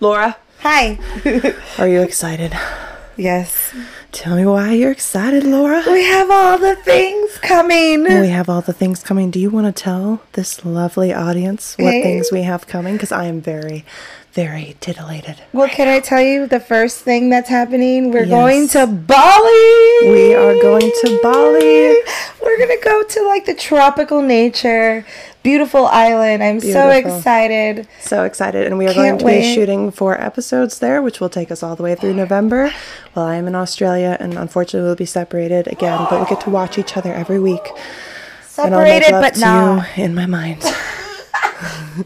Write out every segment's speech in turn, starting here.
Laura, Hi. are you excited? yes. Tell me why you're excited, Laura. We have all the things coming. We have all the things coming. Do you want to tell this lovely audience what Hey. things we have coming? Because I am very, very titillated. Well, can I tell you the first thing that's happening? We're Yes. going to Bali. We are going to Bali. We're going to go to like the tropical nature, beautiful island. I'm so excited. So excited. And we are going Can't to wait. be shooting four episodes there, which will take us all the way through November. While I am in Australia, and unfortunately we'll be separated again, but we get to watch each other every week. And I'll make Separated, but not. you in my mind.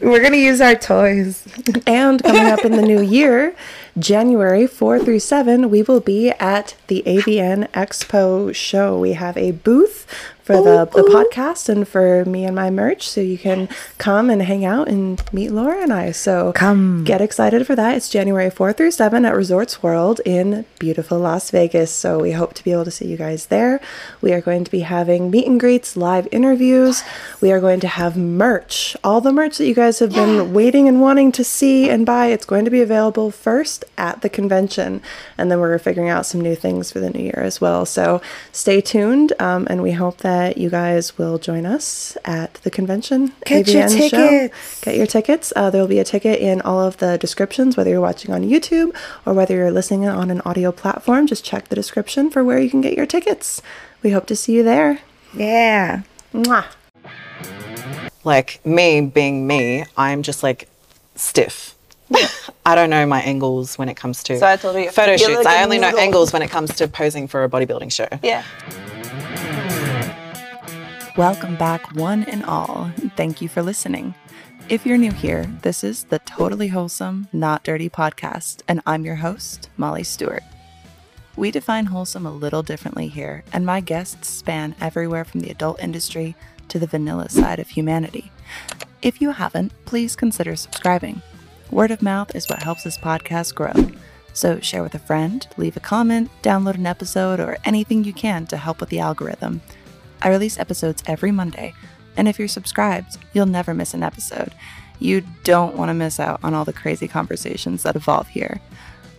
We're going to use our toys. And coming up in the new year, January 4 through 7, we will be at the AVN Expo show. We have a booth for the, the podcast and for me and my merch. So you can come and hang out and meet Laura and I. So Come. get excited for that. It's January 4 through 7 at Resorts World in beautiful Las Vegas. So we hope to be able to see you guys there. We are going to be having meet and greets, live interviews. We are going to have merch. All the merch that you guys have been waiting and wanting to see and buy, it's going to be available first at the convention. And then we're figuring out some new things for the new year as well. So stay tuned. Um, and we hope that you guys will join us at the convention. Get your AVN show. tickets. Get your tickets. Uh, there will be a ticket in all of the descriptions, whether you're watching on YouTube or whether you're listening on an audio platform. Just check the description for where you can get your tickets. We hope to see you there. Yeah. Mwah. like me being me, I'm just like stiff. I don't know my angles when it comes to So I told you, photo shoots. like a I only know angles when it comes to posing for a bodybuilding show. Yeah. Welcome back, one and all. Thank you for listening. If you're new here, this is the Totally Wholesome, Not Dirty podcast, and I'm your host, Molly Stewart. We define wholesome a little differently here, and my guests span everywhere from the adult industry to the vanilla side of humanity. If you haven't, please consider subscribing. Word of mouth is what helps this podcast grow. So share with a friend, leave a comment, download an episode, or anything you can to help with the algorithm. I release episodes every Monday, and if you're subscribed, you'll never miss an episode. You don't want to miss out on all the crazy conversations that evolve here.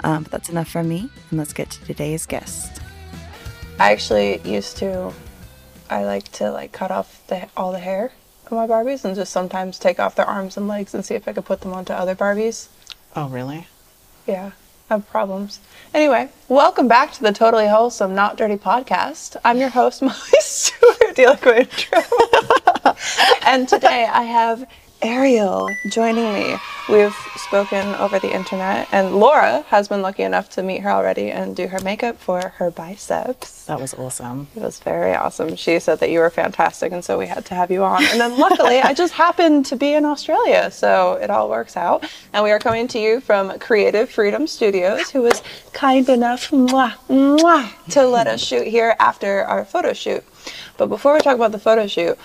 Um, but that's enough from me, and let's get to today's guest. I actually used to. I like to like cut off the, all the hair of my Barbies and just sometimes take off their arms and legs and see if I could put them onto other Barbies. Oh, really? Yeah, I have problems. Anyway, welcome back to the Totally Wholesome, Not Dirty podcast. I'm your host, Molly Stewart. Do you like intro? and today I have Ariel joining me. We've spoken over the internet, and Laura has been lucky enough to meet her already and do her makeup for her biceps. That was awesome. It was very awesome. She said that you were fantastic, and so we had to have you on. And then luckily, I just happened to be in Australia, so it all works out. And we are coming to you from Kre8tive Freedom Studios, who was kind enough mwah, mwah, to let us shoot here after our photo shoot. But before we talk about the photo shoot,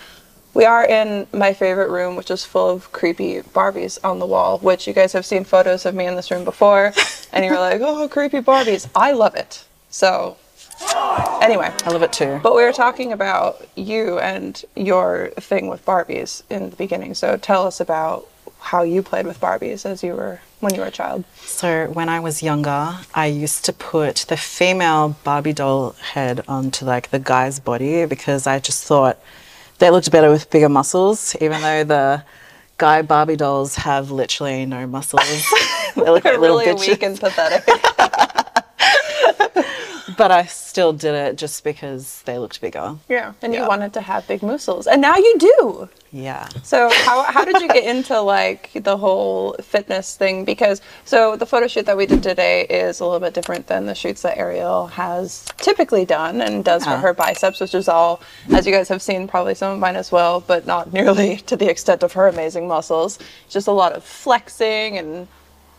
we are in my favorite room, which is full of creepy Barbies on the wall, which you guys have seen photos of me in this room before, and you're like, oh, creepy Barbies. I love it. So, anyway. I love it too. But we were talking about you and your thing with Barbies in the beginning. So tell us about how you played with Barbies as you were when you were a child. So when I was younger, I used to put the female Barbie doll head onto like the guy's body because I just thought they looked better with bigger muscles, even though the guy Barbie dolls have literally no muscles. they look like little really bitches. weak and pathetic. But I still did it just because they looked bigger. yeah. And you wanted to have big muscles. And now you do. Yeah. So how, how did you get into like the whole fitness thing? Because so the photo shoot that we did today is a little bit different than the shoots that Ariel has typically done and does for uh-huh. her biceps, which is all, as you guys have seen, probably some of mine as well, but not nearly to the extent of her amazing muscles. Just a lot of flexing and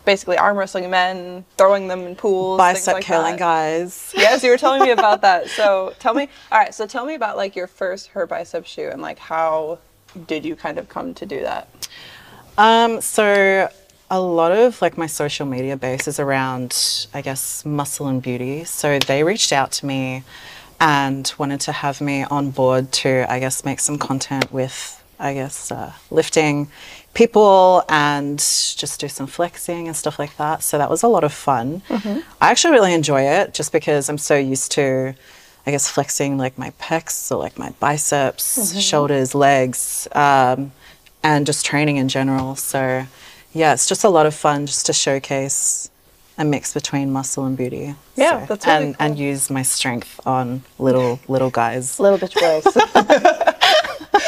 basically arm wrestling men, throwing them in pools, Bicep like curling that. guys. Yes, you were telling me about that. So tell me, all right. So tell me about like your first her bicep shoot and like how did you kind of come to do that? Um, so a lot of like my social media base is around, I guess, muscle and beauty. So they reached out to me and wanted to have me on board to, I guess, make some content with I guess, uh, lifting people and just do some flexing and stuff like that. So that was a lot of fun. I actually really enjoy it just because I'm so used to, I guess, flexing like my pecs or like my biceps, shoulders, legs, um, and just training in general. So yeah, it's just a lot of fun just to showcase a mix between muscle and beauty. Yeah, So- that's really and and use my strength on little little guys. Little bitch boys.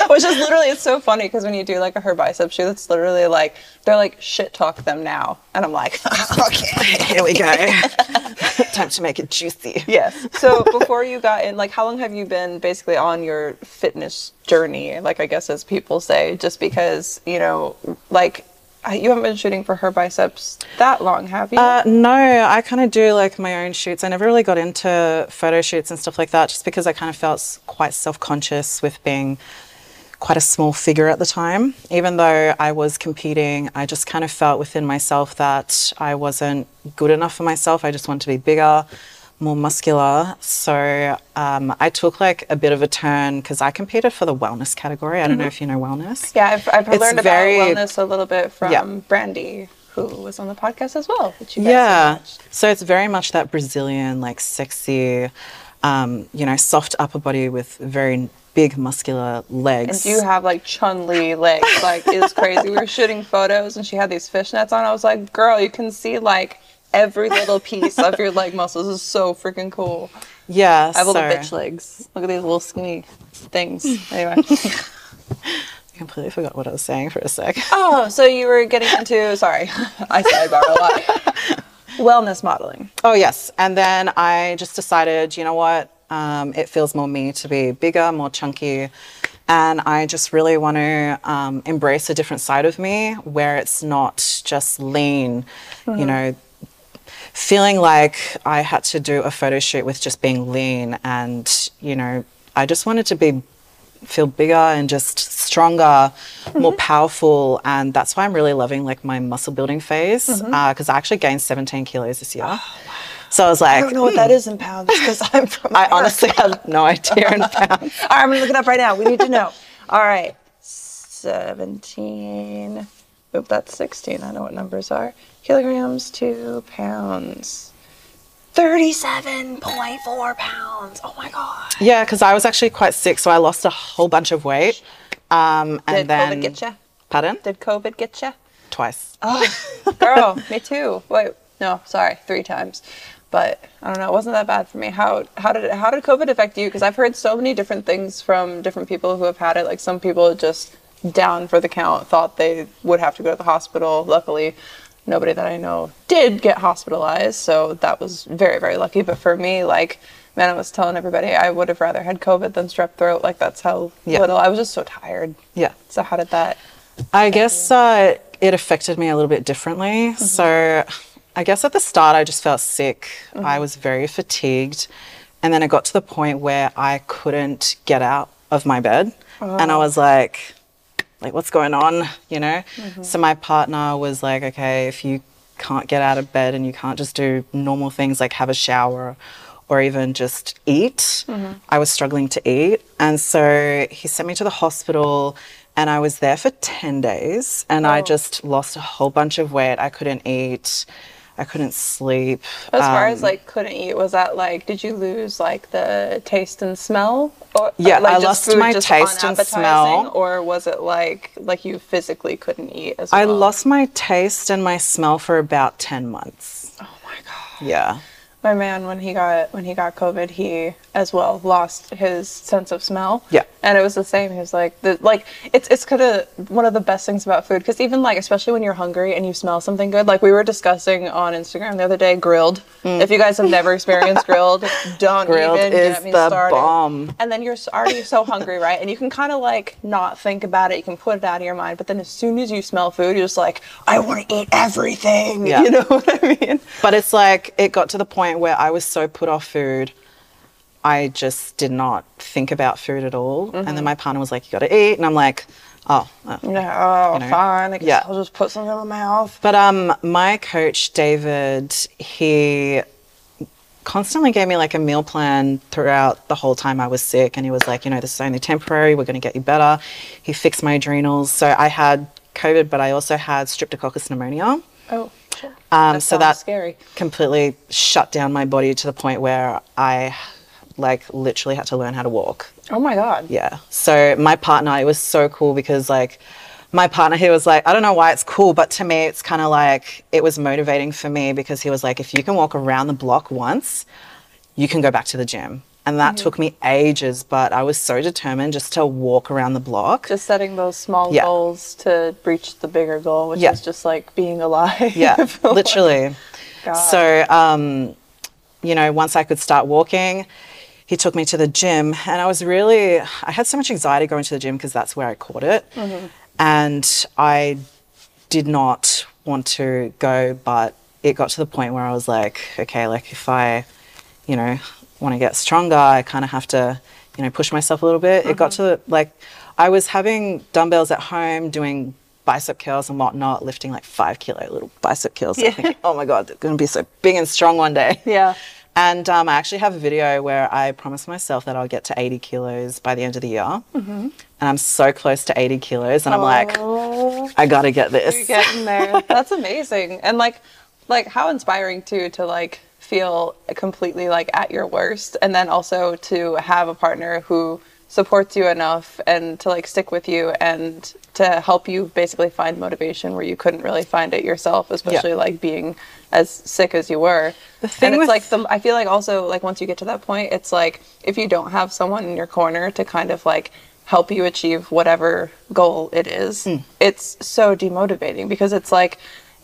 Which is literally, it's so funny because when you do like a her bicep shoe, that's literally like, they're like, shit talk them now. And I'm like, okay. Here we go. Time to make it juicy. Yes. So before you got in, like, how long have you been basically on your fitness journey? Like, I guess as people say, just because, you know, like, you haven't been shooting for her biceps that long, have you? Uh, no, I kind of do like my own shoots. I never really got into photo shoots and stuff like that just because I kind of felt quite self conscious with being quite a small figure at the time. Even though I was competing, I just kind of felt within myself that I wasn't good enough for myself. I just wanted to be bigger, more muscular. So um, I took like a bit of a turn because I competed for the wellness category. I don't know if you know wellness. yeah, I've, I've it's learned very- about wellness a little bit from Yeah. Brandy, who was on the podcast as well. Which you guys yeah so it's very much that brazilian like sexy um, you know soft upper body with very big muscular legs. And you have like Chun Li legs, like it was crazy. We were shooting photos and she had these fishnets on. I was like, girl, you can see like every little piece of your leg muscles. This is so freaking cool. yeah I have little bitch legs. Look at these little skinny things. Anyway. I completely forgot what i was saying for a sec oh, so you were getting into sorry, I sidebar a lot. Wellness modeling. oh yes and then i just decided you know what um, it feels more me to be bigger more chunky. And i just really want to um, embrace a different side of me where it's not just lean you know. Feeling like I had to do a photo shoot with just being lean and you know I just wanted to be feel bigger and just stronger more powerful. And that's why I'm really loving like my muscle building phase because I actually gained 17 kilos this year so I was like I don't know what that is in pounds because I'm from. I honestly have no idea in pounds All right, I'm gonna look it up right now. We need to know. All right, seventeen. Oop, that's sixteen. I know what numbers are. Kilograms to pounds. Thirty-seven point four pounds. Oh my god. yeah because I was actually quite sick so I lost a whole bunch of weight um, and Did then COVID get you? pardon Did COVID get you? twice Oh, girl, me too. Wait, no, sorry, three times. But I don't know, it wasn't that bad for me. How how did it, how did COVID affect you? Because I've heard so many different things from different people who have had it. Like some people just down for the count thought they would have to go to the hospital. Luckily, nobody that I know did get hospitalized, so that was very very lucky. But for me, like. Man, I was telling everybody I would have rather had COVID than strep throat. Like that's how Yeah. little I was just so tired. yeah So how did that? I guess uh, it affected me a little bit differently. So I guess at the start, I just felt sick. I mm-hmm. was very fatigued. And then it got to the point where I couldn't get out of my bed. And I oh. was like, like, what's going on? You know? Mm-hmm. So my partner was like, okay, if you can't get out of bed and you can't just do normal things like have a shower or even just eat, mm-hmm. I was struggling to eat. And so he sent me to the hospital and I was there for 10 days and I just lost a whole bunch of weight. I couldn't eat. I couldn't sleep. As far Um, as like couldn't eat, was that like did you lose like the taste and smell? Or Yeah, like, I lost my taste and smell. Or was it like like you physically couldn't eat as well? I lost my taste and my smell for about 10 months. Oh my god. Yeah. My man, when he got when he got COVID, he as well lost his sense of smell. Yeah. and it was the same. He was like, the, like it's it's kind of one of the best things about food because even like especially when you're hungry and you smell something good, like we were discussing on Instagram the other day, grilled. If you guys have never experienced grilled, don't Mm. Grilled even is get me the started. bomb. And then you're already so hungry, right? And you can kind of like not think about it. You can put it out of your mind. But then as soon as you smell food, you're just like, I want to eat everything. Yeah. You know what I mean? But it's like it got to the point where I was so put off food, I just did not think about food at all. And then my partner was like, "You got to eat," and I'm like, "Oh." oh." Yeah, oh, You know? fine. I guess Yeah. I'll just put something in my mouth. But um, my coach David, he constantly gave me like a meal plan throughout the whole time I was sick. And he was like, you know, this is only temporary. We're going to get you better. He fixed my adrenals. So I had COVID, but I also had streptococcus pneumonia. Oh. Um, That so that scary. completely shut down my body to the point where I like literally had to learn how to walk. Oh my god. Yeah. So my partner, it was so cool because like my partner, he was like, I don't know why it's cool, but to me, it's kind of like it was motivating for me because he was like, if you can walk around the block once, you can go back to the gym. And that took me ages, but I was so determined just to walk around the block. Just setting those small Yeah. goals to reach the bigger goal, which Yeah. is just like being alive. yeah, literally. God. So, um, you know, once I could start walking, he took me to the gym, and I was really, I had so much anxiety going to the gym because that's where I caught it. Mm-hmm. And I did not want to go, but it got to the point where I was like, okay, like if I, you know, want to get stronger, I kind of have to, you know, push myself a little bit. It got mm-hmm. to the, like, I was having dumbbells at home doing bicep curls and whatnot, lifting like five kilo little bicep curls. Thinking, oh my God, they're going to be so big and strong one day. Yeah. And um, I actually have a video where I promised myself that I'll get to 80 kilos by the end of the year. Mm-hmm. And I'm so close to 80 kilos, and I'm like, Oh, I got to get you're this. getting there. That's amazing. And like, like how inspiring too to like feel completely like at your worst, and then also to have a partner who supports you enough and to like stick with you and to help you basically find motivation where you couldn't really find it yourself, especially like being as sick as you were. The thing and it's with- like the I feel like also like once you get to that point, it's like if you don't have someone in your corner to kind of like help you achieve whatever goal it is, Hmm. it's so demotivating because it's like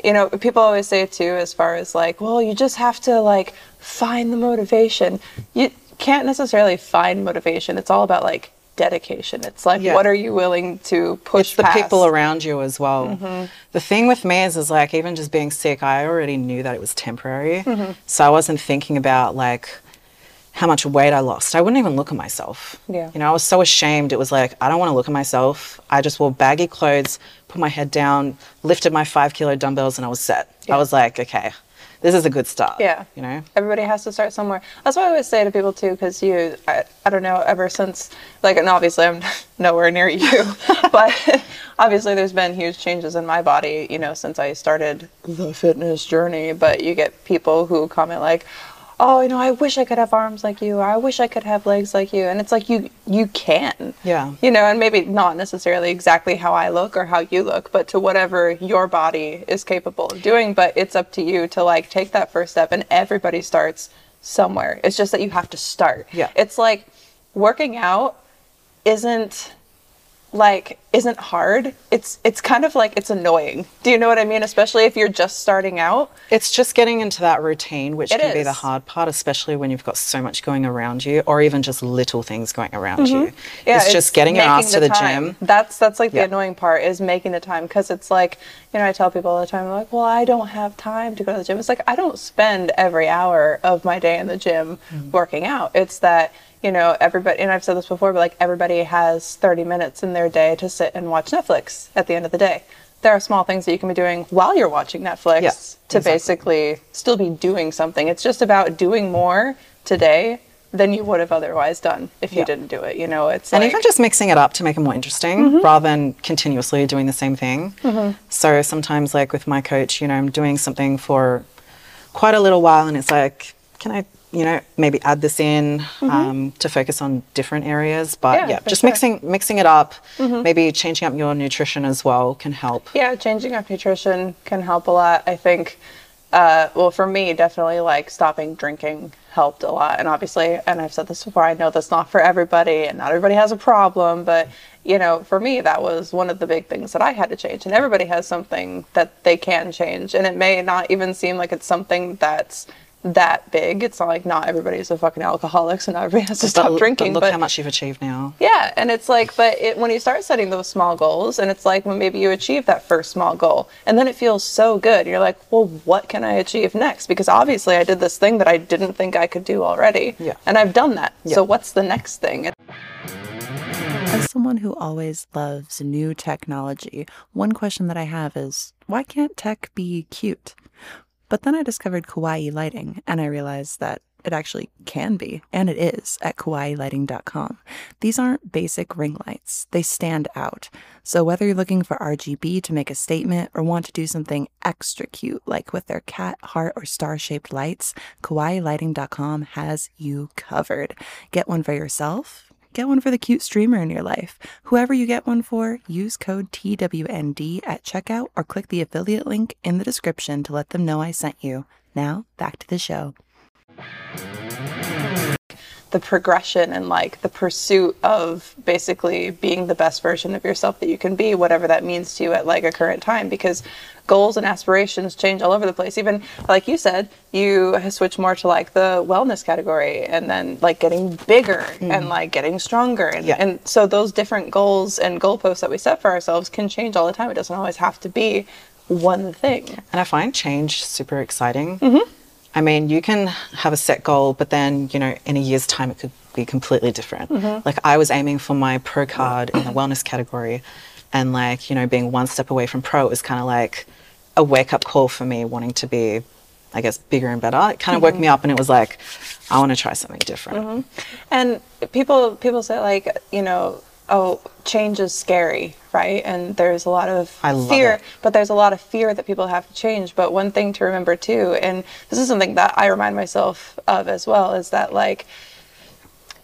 you know people always say too as far as like well you just have to like find the motivation you can't necessarily find motivation it's all about like dedication it's like Yeah. what are you willing to push It's the past? people around you as well. Mm-hmm. The thing with me is, is like even just being sick, I already knew that it was temporary. Mm-hmm. So I wasn't thinking about like how much weight I lost. I wouldn't even look at myself. Yeah. You know, I was so ashamed. It was like, I don't want to look at myself. I just wore baggy clothes, put my head down, lifted my five kilo dumbbells, and I was set. Yeah. I was like, okay, this is a good start. Yeah. You know? everybody has to start somewhere. That's what I always say to people too, because you, I, I don't know, ever since, like, and obviously I'm nowhere near you, but obviously there's been huge changes in my body, you know, since I started the fitness journey. But you get people who comment like, oh, you know, I wish I could have arms like you, or I wish I could have legs like you, and it's like you, you can. Yeah. You know, and maybe not necessarily exactly how I look or how you look, but to whatever your body is capable of doing. But it's up to you to like take that first step, and everybody starts somewhere. It's just that you have to start. Yeah. It's like working out isn't like isn't hard. It's it's kind of like it's annoying. Do you know what I mean? Especially if you're just starting out. It's just getting into that routine, which It can be the hard part, especially when you've got so much going around you, or even just little things going around you. Mm-hmm. Yeah, it's, just getting your ass to the gym. That's that's like the annoying part is making the time because it's like you know I tell people all the time like well I don't have time to go to the gym. It's like I don't spend every hour of my day in the gym Mm-hmm. working out. It's that you know everybody and I've said this before, but like everybody has 30 minutes in their day to sit and watch Netflix at the end of the day. There are small things that you can be doing while you're watching Netflix Yeah, to exactly. basically still be doing something. It's just about doing more today than you would have otherwise done if you Yeah. didn't do it. You know, it's And like, even just mixing it up to make it more interesting Mm-hmm. rather than continuously doing the same thing. So sometimes, like with my coach, you know, I'm doing something for quite a little while and it's like, can I, you know, maybe add this in um, to focus on different areas? But Mm-hmm. Yeah, yeah, just sure. mixing mixing it up, maybe changing up your nutrition as well can help. Yeah, changing up nutrition can help a lot. I think, uh, well, for me, definitely like stopping drinking helped a lot. And obviously, and I've said this before, I know that's not for everybody and not everybody has a problem, but you know, for me, that was one of the big things that I had to change. And everybody has something that they can change. And it may not even seem like it's something that's that big. It's not like not everybody's a fucking alcoholic, so not everybody has to stop but, drinking. But look how much you've achieved now. Yeah, and it's like, but it, when you start setting those small goals, and it's like when maybe you achieve that first small goal, and then it feels so good. You're like, well, what can I achieve next? Because obviously, I did this thing that I didn't think I could do already, Yeah. and I've done that. Yeah. So what's the next thing? As someone who always loves new technology, one question that I have is why can't tech be cute? But then I discovered kawaii lighting and I realized that It actually can be, and it is, at kawaiilighting.com. These aren't basic ring lights, they stand out. So whether you're looking for RGB to make a statement or want to do something extra cute, like with their cat, heart, or star shaped lights, kawaiilighting.com has you covered. Get one for yourself. Get one for the cute streamer in your life. Whoever you get one for, use code TWND at checkout or click the affiliate link in the description to let them know I sent you. Now, back to the show. The progression and like the pursuit of basically being the best version of yourself that you can be, whatever that means to you at like a current time, because goals and aspirations change all over the place. Even like you said, you have switched more to like the wellness category and then like getting bigger and like getting stronger. And, Yeah. and so those different goals and goalposts that we set for ourselves can change all the time. It doesn't always have to be one thing. And I find change super exciting. Mm-hmm. I mean, you can have a set goal, but then, you know, in a year's time, it could be completely different. Mm-hmm. Like, I was aiming for my pro card in the wellness category. And, like, you know, being one step away from pro was kind of like a wake up call for me wanting to be, I guess, bigger and better. It kind of Mm-hmm. woke me up and it was like, I want to try something different. And people people say like, you know, oh, change is scary, right? And there's a lot of I love fear, it. but there's a lot of fear that people have to change. But one thing to remember too, and this is something that I remind myself of as well, is that like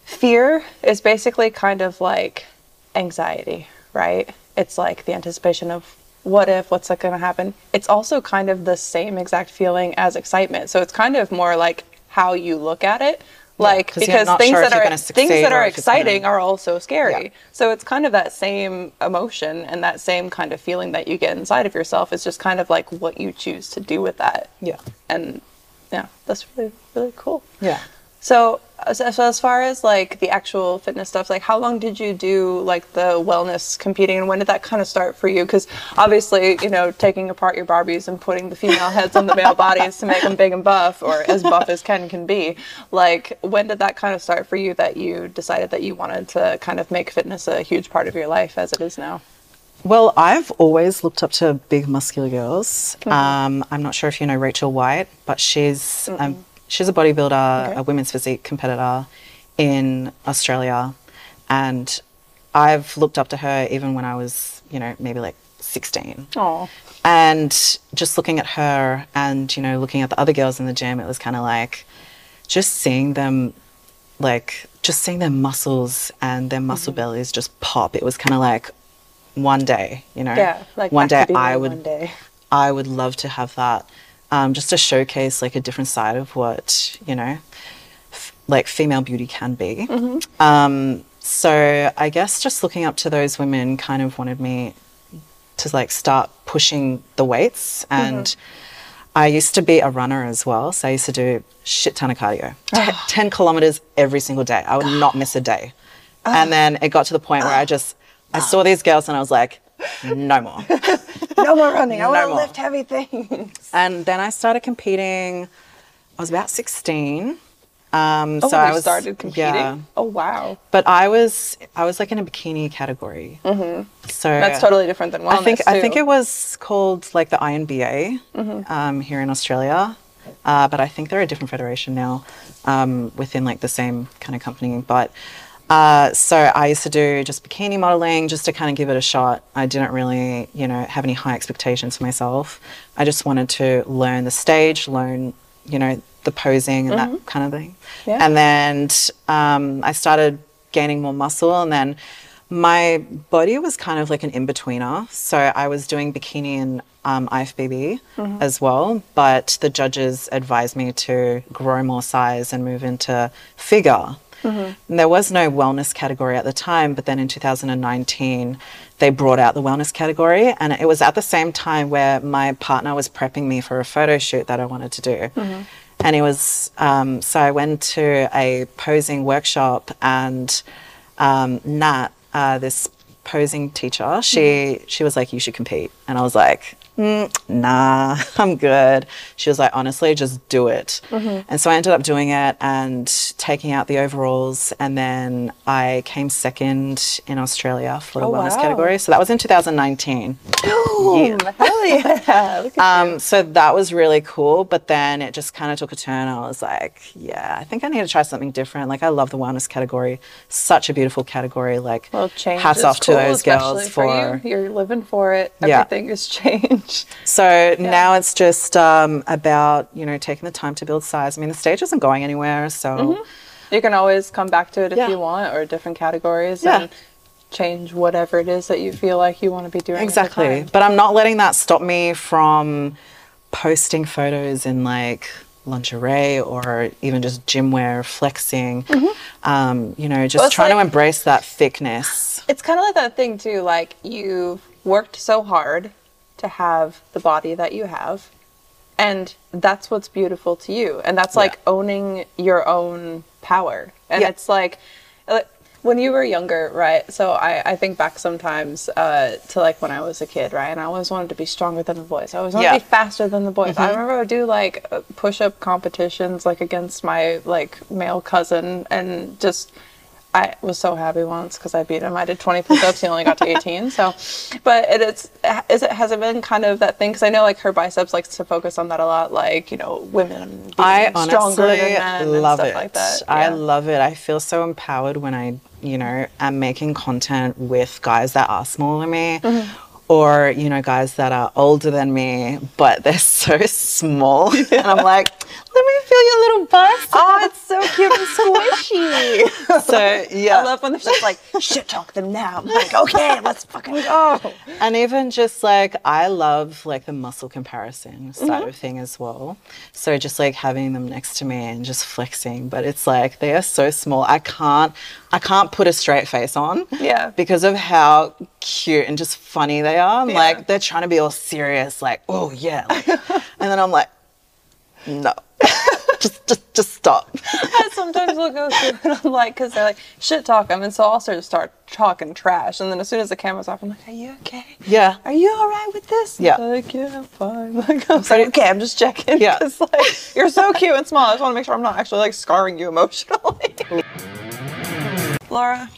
fear is basically kind of like anxiety, right? It's like the anticipation of what if, what's going to happen. It's also kind of the same exact feeling as excitement. So it's kind of more like how you look at it. Like you're because things sure that are gonna things that are if it's gonna- exciting are also scary. Yeah. So it's kind of that same emotion and that same kind of feeling that you get inside of yourself. It's just kind of like what you choose to do with that. Yeah. And yeah, that's really really cool. Yeah. So, so as far as like the actual fitness stuff, like how long did you do like the wellness competing, and when did that kind of start for you? Because obviously, you know, taking apart your Barbies and putting the female heads on the male bodies to make them big and buff, or as buff as Ken can be. Like, when did that kind of start for you? That you decided that you wanted to kind of make fitness a huge part of your life as it is now. Well, I've always looked up to big muscular girls. Mm-hmm. Um, I'm not sure if you know Rachel White, but she's um, she's a bodybuilder, Okay. a women's physique competitor in Australia, and I've looked up to her even when I was, you know, maybe like 16. Oh, And just looking at her and, you know, looking at the other girls in the gym, it was kind of like just seeing them, like, just seeing their muscles and their muscle mm-hmm. bellies just pop. It was kind of like one day, you know? yeah, like one day I would, one day. I would love to have that, um, just to showcase like a different side of what, you know, f- like female beauty can be. Um, so I guess just looking up to those women kind of wanted me to like start pushing the weights. And I used to be a runner as well, so I used to do shit ton of cardio, Te- ten kilometers every single day. I would not miss a day, and then it got to the point where I just I saw these girls and I was like, no more. No more running. I No want to lift heavy things. And then I started competing. I was about sixteen. Um, Oh, so I was started competing. Yeah, Oh wow. but I was I was like in a bikini category. Mm-hmm. So That's totally different than wellness. I think I think it was called like the INBA Mm-hmm. um, here in Australia, uh, but I think they're a different federation now um, within like the same kind of company. But uh, so I used to do just bikini modeling just to kind of give it a shot. I didn't really, you know, have any high expectations for myself. I just wanted to learn the stage, learn, you know, the posing and that kind of thing. Mm-hmm. Yeah. And then um, I started gaining more muscle, and then my body was kind of like an in betweener. So I was doing bikini and um, IFBB as well, but the judges advised me to grow more size and move into figure. And there was no wellness category at the time, but then in 2019, they brought out the wellness category. And it was at the same time where my partner was prepping me for a photo shoot that I wanted to do. And it was, um, so I went to a posing workshop, and um, Nat, uh, this posing teacher, she she was like, "You should compete," and I was like, "Mm, nah, I'm good. She was like, honestly, just do it. Mm-hmm. And so I ended up doing it and taking out the overalls. And then I came second in Australia for the Oh, wellness wow. category. So that was in 2019. Boom. Hell yeah. Um, so that was really cool. But then it just kind of took a turn. I was like, yeah, I think I need to try something different. Like, I love the wellness category. Such a beautiful category. Like, Well, change hats off to cool, those girls for, for. you. You're living for it. Yeah. Everything is changed. So now it's just um, about, you know, taking the time to build size. I mean, the stage isn't going anywhere. So, You can always come back to it if Yeah. you want, or different categories, Yeah. and change whatever it is that you feel like you want to be doing. exactly. But I'm not letting that stop me from posting photos in like lingerie or even just gym wear, flexing. Um, you know, just Well, trying to embrace that thickness. It's kind of like that thing too. Like you've worked so hard to have the body that you have, and that's what's beautiful to you. And that's like owning your own power. And Yeah. it's like, like, when you were younger, right? So I, I think back sometimes uh, to like when I was a kid, right? And I always wanted to be stronger than the boys. I always wanted Yeah. to be faster than the boys. I mm-hmm. remember I would do like uh, push up competitions like against my like male cousin and just I was so happy once because I beat him. I did 20 push-ups. He only got to 18. So, but it, it's is it has it been kind of that thing? Because I know like her biceps likes to focus on that a lot. Like you know, women being I stronger honestly than men and love stuff it. like that. I love it. I feel so empowered when I, you know, am making content with guys that are smaller than me. Mm-hmm. Or, you know, guys that are older than me, but they're so small. And I'm like, let me feel your little bicep. Oh, it's so cute and squishy. So, yeah. I love when they're just like shit talk them now. I'm like, okay, let's fucking go. And even just like I love like the muscle comparison side Mm-hmm. of thing as well. So just like having them next to me and just flexing, but it's like they are so small. I can't I can't put a straight face on. Yeah. Because of how cute and just funny they are. I'm Yeah. Like they're trying to be all serious, like, oh yeah. like- and then I'm like, no. just just just stop. I sometimes will go through and I'm like, because they're like shit talk them, and so I'll sort of start talking trash, and then as soon as the camera's off, I'm like, are you okay? Yeah. Are you all right with this? Yeah. Like, yeah, I'm fine. Like, I'm like, okay, I'm just checking. Yeah. 'cause, like, you're so cute and small. I just want to make sure I'm not actually like scarring you emotionally. Laura,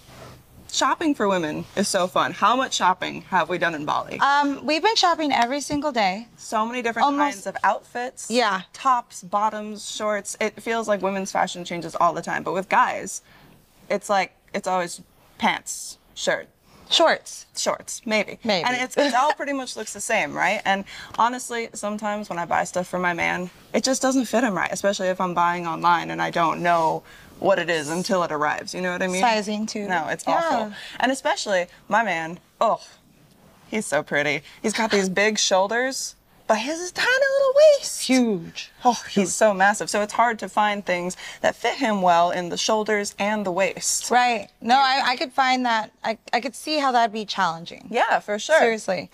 shopping for women is so fun. How much shopping have we done in Bali? Um, we've been shopping every single day. so many different Almost- kinds of outfits. Yeah. Tops, bottoms, shorts. It feels like women's fashion changes all the time. But with guys, it's like it's always pants, shirt, Shorts. shorts, maybe. Maybe. And it's it all pretty much looks the same, right? And honestly, sometimes when I buy stuff for my man, it just doesn't fit him right, especially if I'm buying online and I don't know what it is until it arrives. You know what I mean? Sizing, too. No, it's Yeah. awful. And especially my man, oh, he's so pretty. He's got these big shoulders, but he has this tiny little waist. Huge. Oh, he's so massive. So it's hard to find things that fit him well in the shoulders and the waist. Right. No, I, I could find that. I, I could see how that'd be challenging. Yeah, for sure. Seriously.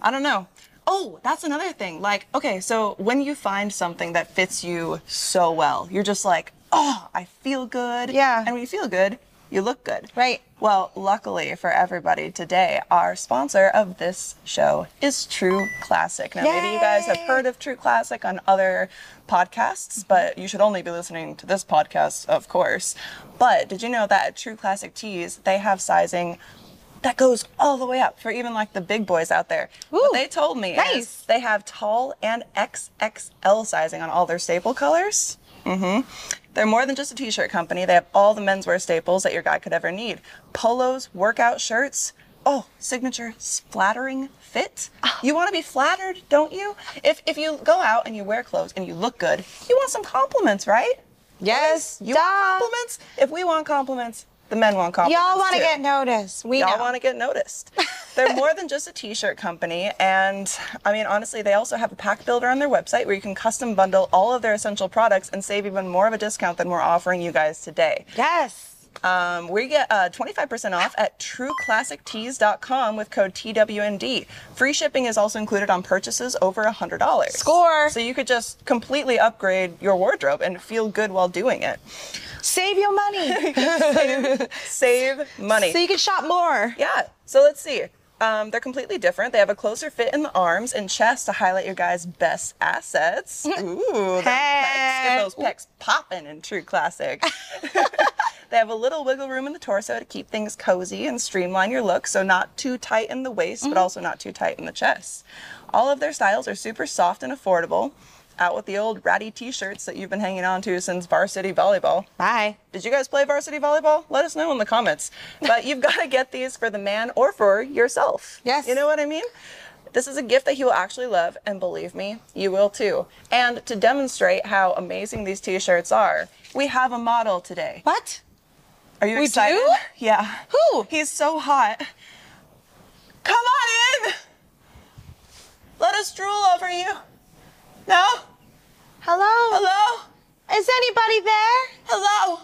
I don't know. Oh, that's another thing. Like, okay, so when you find something that fits you so well, you're just like, oh, I feel good. Yeah. And when you feel good, you look good. Right. Well, luckily for everybody today, our sponsor of this show is True Classic. Now, maybe you guys have heard of True Classic on other podcasts, but you should only be listening to this podcast, of course. But did you know that at True Classic Tees, they have sizing that goes all the way up for even like the big boys out there. what Ooh, they told me nice. they have tall and XXL sizing on all their staple colors. hmm They're more than just a t-shirt company. They have all the menswear staples that your guy could ever need. Polos, workout shirts. Oh, signature flattering fit. Ah. You want to be flattered, don't you? If if you go out and you wear clothes and you look good, you want some compliments, right? Yes. You duh. want compliments? If we want compliments, the men want compliments. Y'all want to get noticed. We Y'all want to get noticed. They're more than just a t-shirt company, and I mean honestly, they also have a pack builder on their website where you can custom bundle all of their essential products and save even more of a discount than we're offering you guys today. yes. Um, we get uh, 25% off at trueclassictees.com with code TWND. Free shipping is also included on purchases over $100. Score. So you could just completely upgrade your wardrobe and feel good while doing it. Save your money Save money. so you can shop more. Yeah. So let's see. Um, they're completely different. They have a closer fit in the arms and chest to highlight your guys' best assets. Ooh, those pecs, get those pecs popping in true classic. they have a little wiggle room in the torso to keep things cozy and streamline your look, so not too tight in the waist, but mm-hmm. also not too tight in the chest. All of their styles are super soft and affordable. Out with the old ratty t-shirts that you've been hanging on to since varsity volleyball. Bye. Did you guys play varsity volleyball? Let us know in the comments. But you've got to get these for the man or for yourself. Yes. You know what I mean? This is a gift that he will actually love, and believe me, you will too. And to demonstrate how amazing these t-shirts are, we have a model today. What? Are you We excited? do? Yeah. Who? He's so hot. Come on in. Let us drool over you. No? Hello? Hello? Is anybody there? Hello?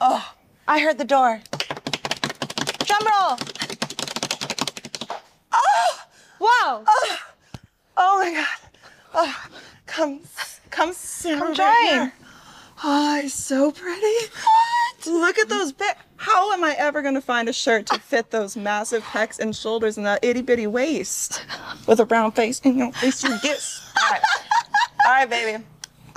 Oh. I heard the door. Drum roll. Oh! Whoa. Oh oh my god. Oh, come, come sit Come join. Here. Oh, he's so pretty. What? Look at those big. How am I ever gonna find a shirt to fit those massive pecs and shoulders and that itty bitty waist with a brown face and your face you get? All right. All right, baby.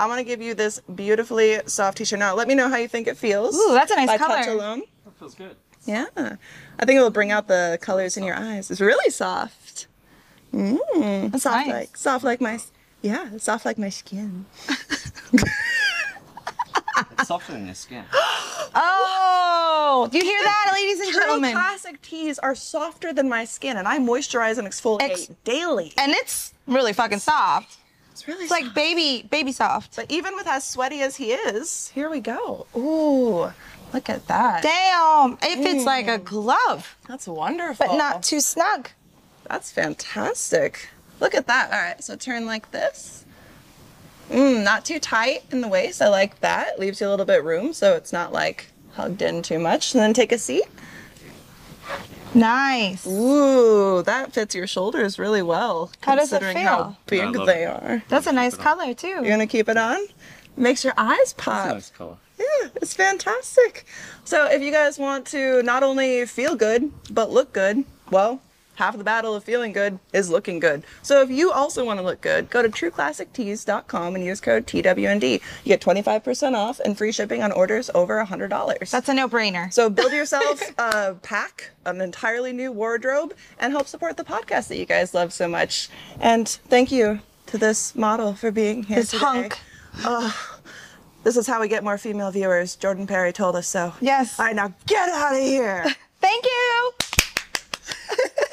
I'm gonna give you this beautifully soft t-shirt. Now, let me know how you think it feels. Ooh, that's a nice by touch alone. That feels good. Yeah, I think it will bring out the colors in your eyes. It's really soft. Mmm, soft nice. like soft like my yeah, soft like my skin. It's softer than your skin. Oh, do you hear that, ladies and True gentlemen? classic Tees are softer than my skin, and I moisturize and exfoliate Ex- daily. And it's really fucking soft. It's really soft. It's like baby, baby soft. But even with as sweaty as he is, here we go. Ooh, look at that. Damn, it fits like a mm. glove, That's wonderful. but not too snug. That's fantastic. Look at that. All right, so turn like this. Mm, not too tight in the waist. I like that. Leaves you a little bit room so it's not like hugged in too much. And then take a seat. Nice. Ooh, that fits your shoulders really well. How does it considering how feel? big I love they it. are. That's a nice color too. You're gonna keep it on? Makes your eyes It's a pop. nice color. Yeah, it's fantastic. So if you guys want to not only feel good, but look good, well, half the battle of feeling good is looking good. So if you also want to look good, go to trueclassictees.com and use code TWND. You get 25% off and free shipping on orders over $100. That's a no-brainer. so build yourself a pack, an entirely new wardrobe, and help support the podcast that you guys love so much. And thank you to this model for being here This today. hunk. This is how we get more female viewers. Jordan Perry told us so. Yes. All right, now get out of here. Thank you.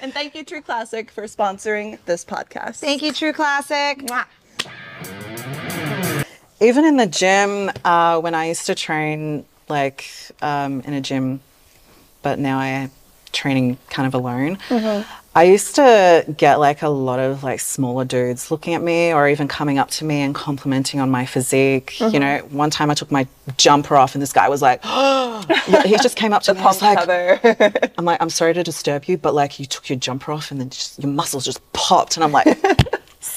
and thank you, True Classic, for sponsoring this podcast. Thank you, True Classic. Mwah. Even in the gym, uh, when I used to train like um, in a gym, but now I am training kind of alone. I used to get like a lot of like smaller dudes looking at me or even coming up to me and complimenting on my physique. You mm-hmm. know, one time I took my jumper off and this guy was like, he just came up to me. I was like, I'm like, I'm sorry to disturb you, but like you took your jumper off and then just, your muscles just popped. And I'm like,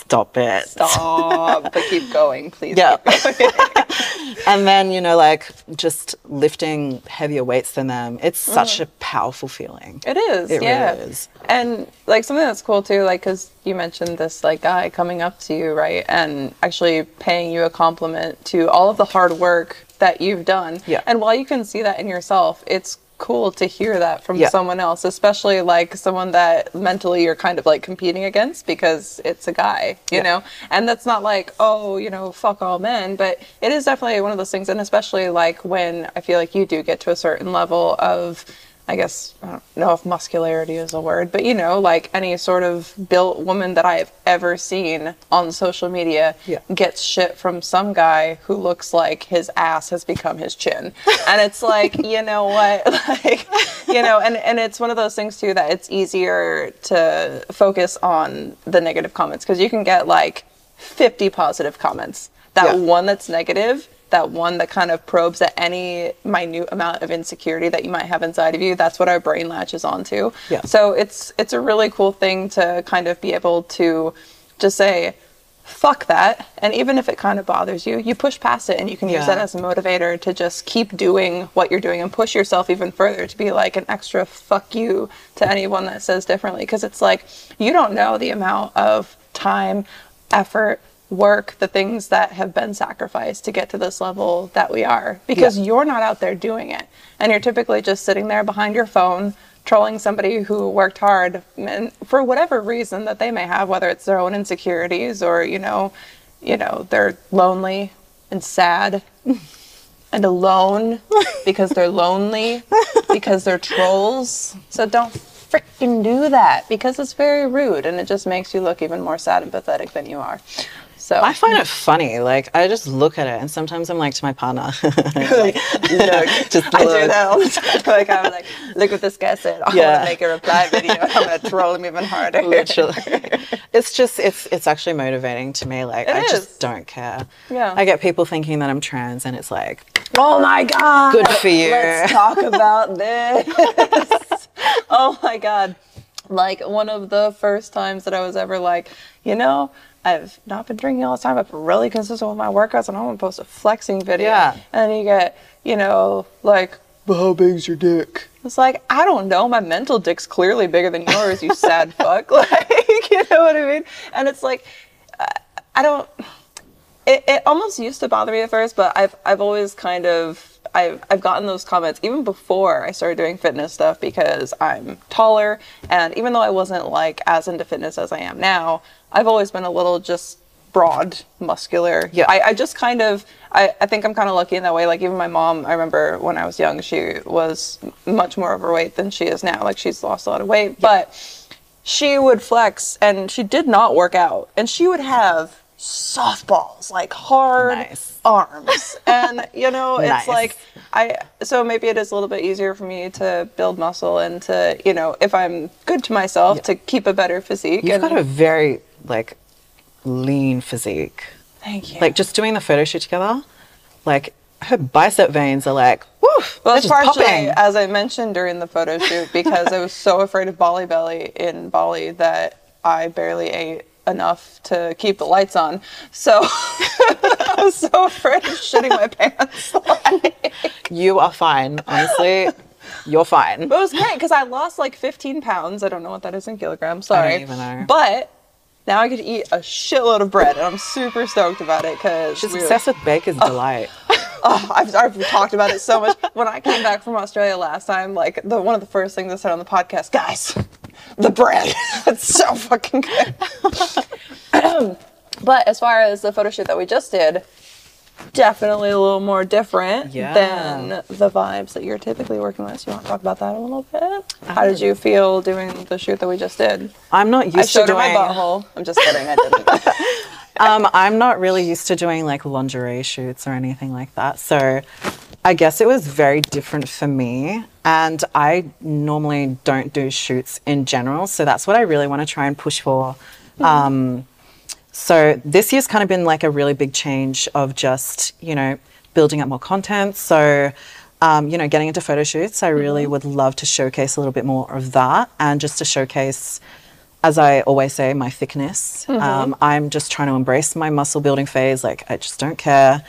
stop it. Stop, but keep going, please. Yeah. and then, you know, like just lifting heavier weights than them, it's mm-hmm. such a powerful feeling. It is. It yeah. really is. And like something that's cool too, like because you mentioned this like guy coming up to you, right, and actually paying you a compliment to all of the hard work that you've done. Yeah. And while you can see that in yourself, it's cool to hear that from Yeah. someone else, especially like someone that mentally you're kind of like competing against because it's a guy, you Yeah. know? And that's not like, oh, you know, fuck all men, but it is definitely one of those things. And especially like when I feel like you do get to a certain level of, I guess, I don't know if muscularity is a word, but you know, like any sort of built woman that I have ever seen on social media Yeah. gets shit from some guy who looks like his ass has become his chin. And it's like, you know what? Like, you know, and, and it's one of those things too that it's easier to focus on the negative comments because you can get like 50 positive comments. That Yeah. one that's negative, that one that kind of probes at any minute amount of insecurity that you might have inside of you, that's what our brain latches onto. Yeah. So it's it's a really cool thing to kind of be able to just say, fuck that. And even if it kind of bothers you, you push past it and you can use that as a motivator to just keep doing what you're doing and push yourself even further to be like an extra fuck you to anyone that says differently. Because it's like, you don't know the amount of time, effort, work, the things that have been sacrificed to get to this level that we are because you're not out there doing it. And you're typically just sitting there behind your phone trolling somebody who worked hard and for whatever reason that they may have whether it's their own insecurities or you know you know they're lonely and sad and alone because they're lonely because they're trolls. So don't freaking do that because it's very rude and it just makes you look even more sad and pathetic than you are so I find it funny. Like I just look at it, and sometimes I'm like to my partner, like, look, just I do that all the time. Like I'm like, look what this guy said. I Yeah. want to make a reply video. I'm gonna troll him even harder. literally it's just it's it's actually motivating to me like It i is. just don't care Yeah. i get people thinking that i'm trans and it's like Oh my god. good for you Let's talk about this. oh my god. Like one of the first times that I was ever like, you know, I've not been drinking all the time. I've been really consistent with my workouts, and I'm gonna post a flexing video. Yeah. And then you get, you know, like, well, how big's your dick? It's like I don't know. My mental dick's clearly bigger than yours. You sad fuck. Like, you know what I mean? And it's like, I- I don't it, it almost used to bother me at first, but I've I've always kind of I've I've gotten those comments even before I started doing fitness stuff because I'm taller and even though I wasn't like as into fitness as I am now, I've always been a little just broad, muscular. Yeah. I, I just kind of I, I think I'm kind of lucky in that way. Like even my mom, I remember when I was young, she was much more overweight than she is now. Like she's lost a lot of weight, but she would flex and she did not work out and she would have softballs like hard Nice. Arms. And you know it's like i so maybe it is a little bit easier for me to build muscle and to you know if i'm good to myself to keep a better physique you've and got a very like lean physique. Thank you. Like just doing the photo shoot together like her bicep veins are like woof well it's partially popping. as i mentioned during the photo shoot because i was so afraid of bali belly in bali that i barely ate enough to keep the lights on. So i was so afraid of shitting my pants you are fine honestly you're fine But it was great because I lost like 15 pounds. I don't know what that is in kilograms. Sorry. I don't even know. But now I to eat a shitload of bread, and I'm super stoked about it because just obsessed with baker's oh. delight Oh, I've, I've talked about it so much. When I came back from Australia last time, like the one of the first things I said on the podcast, guys, the bread. it's so fucking good. but as far as the photo shoot that we just did, definitely a little more different Yeah. than the vibes that you're typically working with. So you want to talk about that a little bit? How did you feel doing the shoot that we just did? i'm not used I to showed her doing my butthole. I'm just kidding. I didn't. um, I'm not really used to doing like lingerie shoots or anything like that. So I guess it was very different for me. And I normally don't do shoots in general. So that's what I really want to try and push for. Um, so this year's kind of been like a really big change of just, you know, building up more content. So, um, you know, getting into photo shoots, I really would love to showcase a little bit more of that and just to showcase as I always say, my thickness. Um, I'm just trying to embrace my muscle building phase. Like, I just don't care.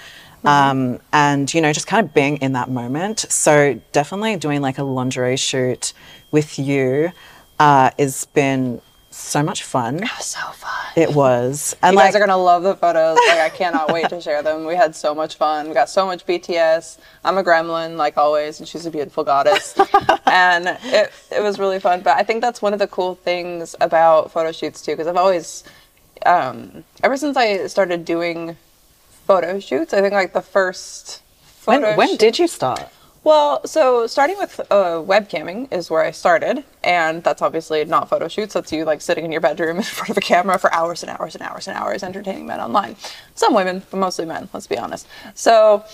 Um, and, you know, just kind of being in that moment. So, definitely doing like a lingerie shoot with you uh, has been so much fun. so fun. It was. And You like, guys are gonna love the photos. Like I cannot wait to share them. We had so much fun. We got so much BTS. I'm a gremlin, like always, and she's a beautiful goddess. and it it was really fun. But I think that's one of the cool things about photo shoots too, because I've always, um, ever since I started doing photo shoots, I think like the first. when, photo when did you start? Well, so starting with uh, webcamming is where I started, and that's obviously not photo shoots. That's you like sitting in your bedroom in front of a camera for hours and hours and hours and hours, entertaining men online. Some women, but mostly men. Let's be honest. So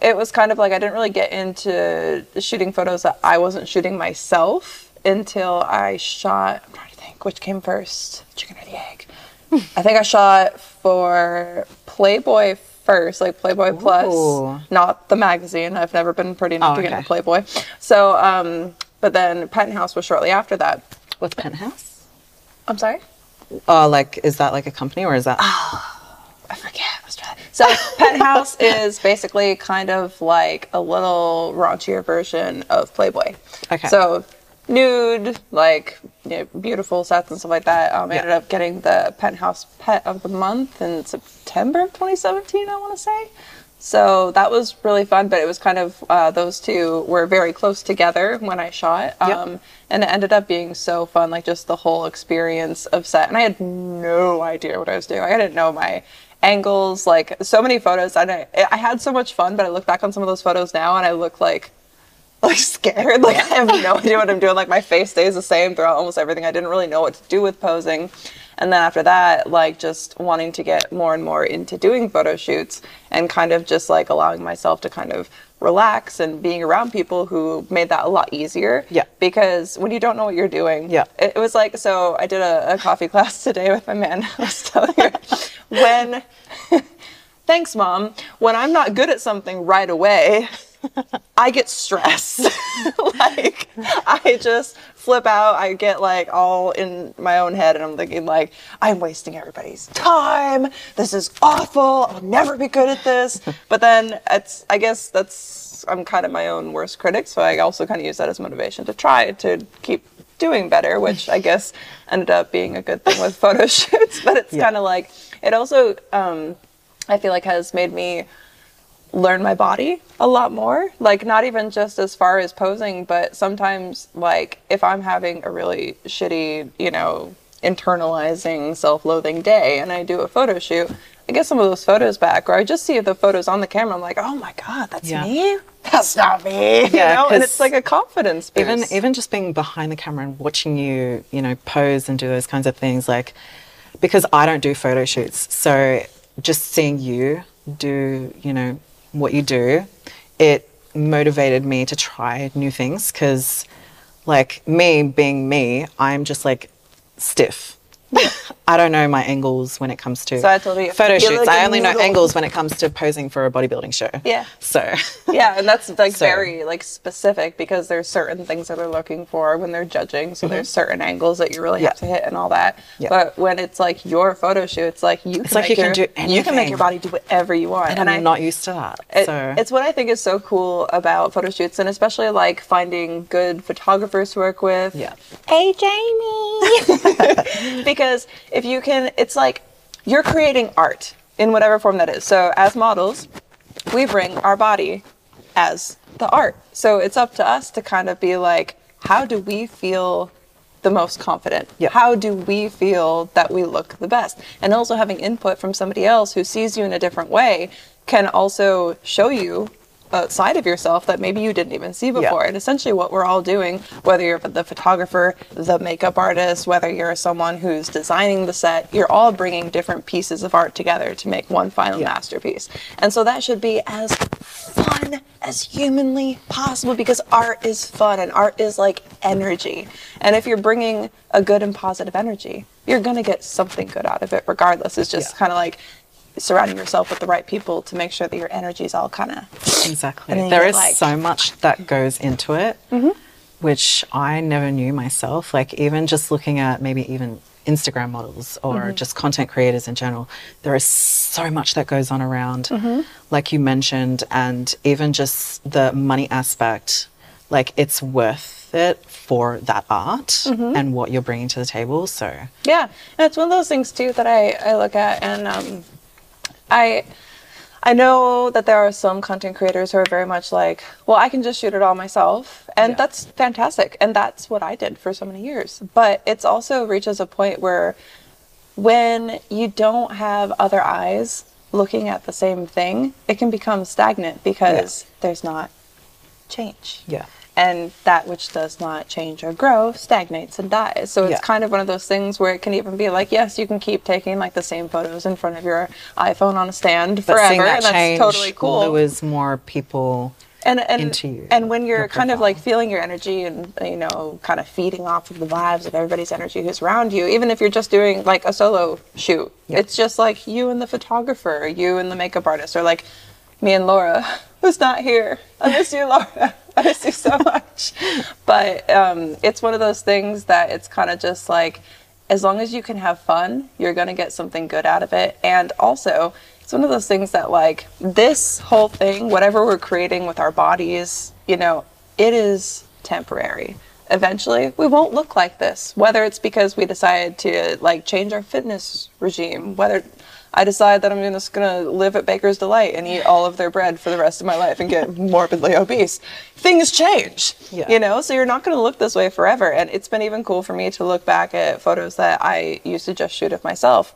it was kind of like I didn't really get into shooting photos that I wasn't shooting myself until I shot. I'm trying to think which came first, chicken or the egg. I think I shot for Playboy first, like Playboy Plus, not the magazine. I've never been pretty enough Oh, to get okay. into Playboy. So, um, but then Penthouse was shortly after that. What's Penthouse? I'm sorry? Oh, like, is that like a company or is that? Oh, I forget. So Penthouse is basically kind of like a little raunchier version of Playboy. Okay. So nude, like you know, beautiful sets and stuff like that. Um, I Yeah. ended up getting the Penthouse Pet of the Month in September of 2017, I want to say. So that was really fun, but it was kind of uh, those two were very close together when I shot, um, and it ended up being so fun, like just the whole experience of set. And I had no idea what I was doing. I didn't know my angles, like so many photos. I I had so much fun, but I look back on some of those photos now, and I look like like scared. Like I have no idea what I'm doing. Like my face stays the same throughout almost everything. I didn't really know what to do with posing. And then after that, like just wanting to get more and more into doing photo shoots and kind of just like allowing myself to kind of relax and being around people who made that a lot easier. Yeah. Because when you don't know what you're doing, Yeah. it, it was like so I did a, a coffee class today with my man. I was telling her when thanks mom when i'm not good at something right away i get stressed. Like i just flip out. I get like all in my own head and i'm thinking like i'm wasting everybody's time. This is awful. I'll never be good at this. But then it's i guess that's i'm kind of my own worst critic so i also kind of use that as motivation to try to keep doing better which i guess ended up being a good thing with photo shoots. But it's Yeah. kind of like it also um, I feel like has made me learn my body a lot more. Like not even just as far as posing, but sometimes like if I'm having a really shitty, you know, internalizing self-loathing day and I do a photo shoot, I get some of those photos back or I just see the photos on the camera I'm like, "Oh my god, that's Yeah. me? That's not me." You know, And it's like a confidence boost. even even just being behind the camera and watching you you know pose and do those kinds of things like because i don't do photo shoots so just seeing you do you know what you do it motivated me to try new things because like me being me i'm just like stiff I don't know my angles when it comes to So I told you, photo shoots. I only know angles when it comes to posing for a bodybuilding show. Yeah. So yeah and that's like So- very like specific because there's certain things that they're looking for when they're judging so there's certain angles that you really have to Mm-hmm. Hit and all that Yeah. but when it's like your photo shoot it's like you can like make you can your, do you can make your body do whatever you want and, I'm I, not used to that. it- so it's what I think is so cool about photo shoots and especially like finding good photographers to work with yeah. Hey Jamie. because if you can, it's like you're creating art in whatever form that is. So as models, we bring our body as the art. So it's up to us to kind of be like, how do we feel the most confident? Yeah. How do we feel that we look the best? And also having input from somebody else who sees you in a different way can also show you a side of yourself that maybe you didn't even see before. And essentially, what we're all doing, whether you're the photographer, the makeup artist, whether you're someone who's designing the set, you're all bringing different pieces of art together to make one final masterpiece. And so that should be as fun as humanly possible because art is fun and art is like energy. And if you're bringing a good and positive energy, you're going to get something good out of it regardless. It's just Yeah. kind of like surrounding yourself with the right people to make sure that your energy is all kind of Exactly. And then you There is like- so much that goes into it, mm-hmm. which I never knew myself. Like, even just looking at maybe even Instagram models or mm-hmm. just content creators in general, there is so much that goes on around, mm-hmm. like you mentioned, and even just the money aspect. Like, it's worth it for that art and what you're bringing to the table. So, Yeah, and it's one of those things too that I, I look at, and um, I I know that there are some content creators who are very much like, well, I can just shoot it all myself, and Yeah. that's fantastic, and that's what I did for so many years. But it's also reaches a point where when you don't have other eyes looking at the same thing, it can become stagnant because there's not change yeah. And that which does not change or grow stagnates and dies. So it's Yeah. kind of one of those things where it can even be like, yes, you can keep taking like the same photos in front of your iPhone on a stand But forever, that and that's change, totally cool. there was more people. and and into you, and when you're your kind of like feeling your energy and you know kind of feeding off of the vibes of everybody's energy who's around you even if you're just doing like a solo shoot it's just like you and the photographer you and the makeup artist or like me and Laura who's not here I miss you Laura I miss you so much but um, it's one of those things that it's kind of just like as long as you can have fun, you're going to get something good out of it. And also, it's one of those things that, like, this whole thing, whatever we're creating with our bodies, you know, it is temporary. Eventually, we won't look like this. Whether it's because we decided to like change our fitness regime, whether I decide that I'm just gonna live at Baker's Delight and eat all of their bread for the rest of my life and get morbidly obese. Things change, Yeah. you know. So you're not gonna look this way forever. And it's been even cool for me to look back at photos that I used to just shoot of myself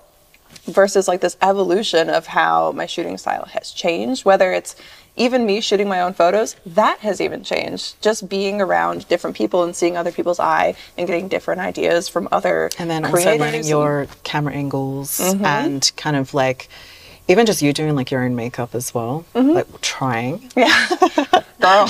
versus like this evolution of how my shooting style has changed whether it's even me shooting my own photos that has even changed. Just being around different people and seeing other people's eye and getting different ideas from other and then also learning your camera angles mm-hmm. and kind of like even just you doing like your own makeup as well mm-hmm. like trying yeah girl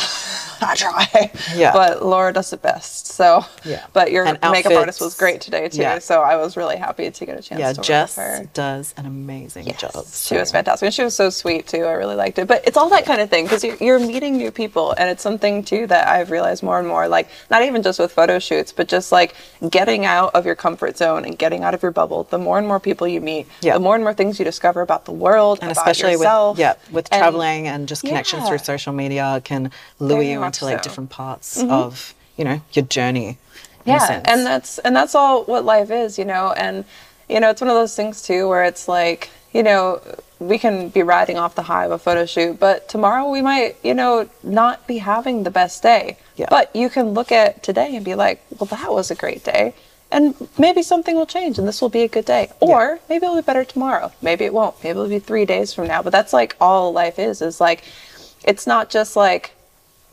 I try Yeah. but Laura does it best so Yeah. but your And makeup artist was great today too Yeah. so I was really happy to get a chance yeah to work jess with her does an amazing job She was fantastic. And she was so sweet too. I really liked it. But it's all that kind of thing because you're, you're meeting new people. And it's something too that I've realized more and more like, not even just with photo shoots, but just like getting out of your comfort zone and getting out of your bubble. The more and more people you meet, Yeah. the more and more things you discover about the world, and especially yourself. with yeah with And- traveling and just connections Yeah. through social media can lure Very you into like so. Mm-hmm. different parts of you know your journey in a yeah sense. and that's and that's all what life is you know and you know it's one of those things too where it's like you know we can be riding off the high of a photo shoot but tomorrow we might you know not be having the best day Yeah. but you can look at today and be like well that was a great day and maybe something will change and this will be a good day or maybe it'll be better tomorrow maybe it won't maybe it'll be three days from now but that's like all life is is like it's not just like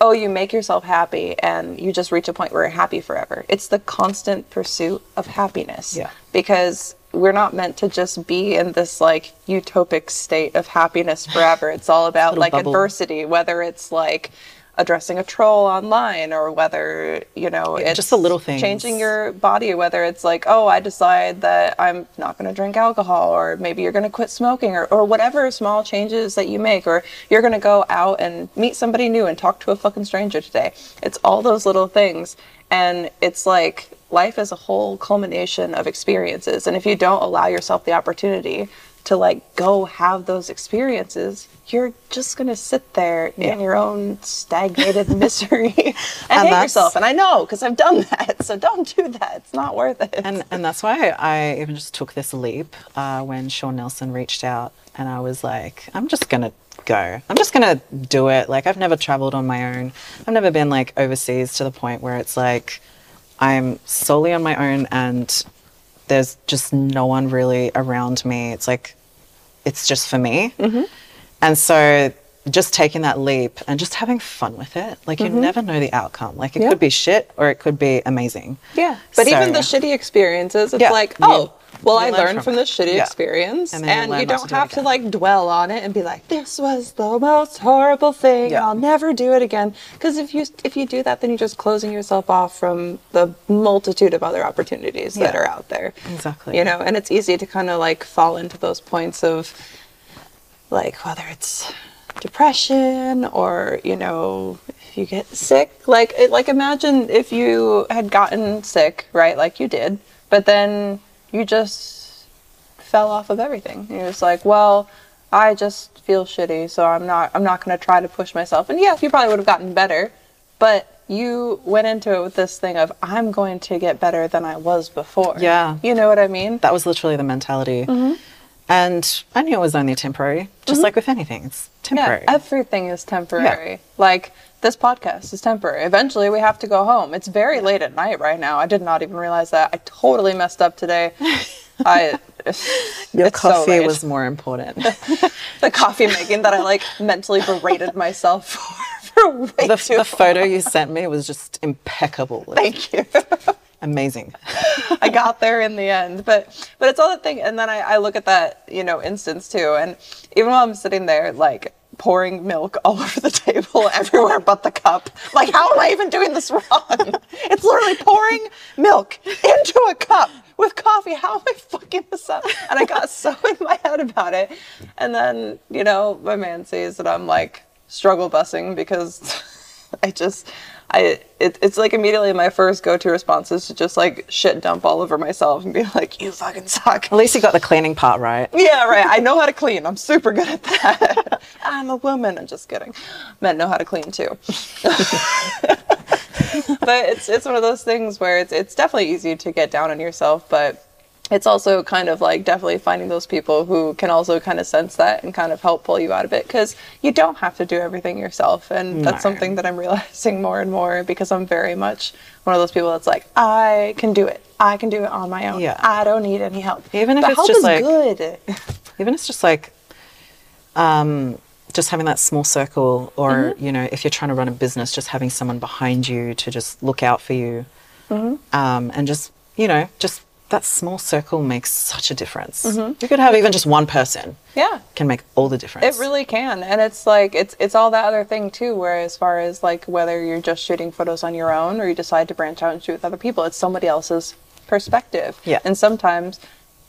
oh, you make yourself happy and you just reach a point where you're happy forever. It's the constant pursuit of happiness. Yeah. Because we're not meant to just be in this like utopic state of happiness forever. It's all about like bubble. adversity, whether it's like addressing a troll online or whether, you know, it's just the little things. Changing your body, whether it's like, oh, I decide that I'm not going to drink alcohol, or maybe you're going to quit smoking, or, or whatever small changes that you make, or you're going to go out and meet somebody new and talk to a fucking stranger today. It's all those little things. And it's like life is a whole culmination of experiences. And if you don't allow yourself the opportunity to like go have those experiences, you're just gonna sit there in your own stagnated misery and, hate yourself. And I know because I've done that. So don't do that. It's not worth it. and and that's why I even just took this leap uh, when Sean Nelson reached out, and I was like, I'm just gonna go. I'm just gonna do it. Like I've never traveled on my own. I've never been like overseas to the point where it's like I'm solely on my own, and there's just no one really around me. It's like it's just for me, mm-hmm. and so. Just taking that leap and just having fun with it. Like you mm-hmm. never know the outcome. Like it Yeah. could be shit or it could be amazing. yeah. But even the shitty experiences, it's Yeah. like, oh, well, I learn learned from from, this shitty Yeah. experience. And And, you you don't have to like dwell on it and be like, this was the most horrible thing. Yeah. I'll never do it again. Because if you if you do that, then you're just closing yourself off from the multitude of other opportunities that are out there. Exactly. You know, and it's easy to kind of like fall into those points of like whether it's depression or you know if you get sick like it, like imagine if you had gotten sick right like you did but then you just fell off of everything you're just like well i just feel shitty so i'm not i'm not going to try to push myself and yeah you probably would have gotten better but you went into it with this thing of i'm going to get better than i was before Yeah. you know what i mean That was literally the mentality. Mm-hmm. And I knew it was only temporary, just mm-hmm. like with anything, it's temporary. Yeah, everything is temporary. Like this podcast is temporary. Eventually, we have to go home. It's very late at night right now. I did not even realize that. I totally messed up today. I Your so coffee late. was more important. the coffee making that I like mentally berated myself for, for way the, too the photo you sent me was just impeccable. Thank you. Amazing. I got there in the end. But but it's all the thing and then I, I look at that, you know, instance too. And even while I'm sitting there like pouring milk all over the table everywhere but the cup. Like how am I even doing this wrong? It's literally pouring milk into a cup with coffee. How am I fucking this up? And I got so in my head about it. And then, you know, my man sees that I'm like struggle busing because I just I it, it's like immediately my first go to response is to just like shit dump all over myself and be like, you fucking suck. At least you got the cleaning part right. Yeah, right. I know how to clean. I'm super good at that. I'm a woman. I'm just kidding. Men know how to clean too. but it's it's one of those things where it's it's definitely easy to get down on yourself, but it's also kind of like definitely finding those people who can also kind of sense that and kind of help pull you out of it because you don't have to do everything yourself and that's No. something that i'm realizing more and more because i'm very much one of those people that's like i can do it i can do it on my own Yeah. i don't need any help Even if but it's help just is like- good Even if it's just like um, just having that small circle, or Mm-hmm. you know, if you're trying to run a business, just having someone behind you to just look out for you, Mm-hmm. um, and just you know, just that small circle makes such a difference. Mm-hmm. You could have even just one person yeah can make all the difference. It really can, and it's like it's it's all that other thing too. Where as far as like whether you're just shooting photos on your own or you decide to branch out and shoot with other people, it's somebody else's perspective. Yeah. and sometimes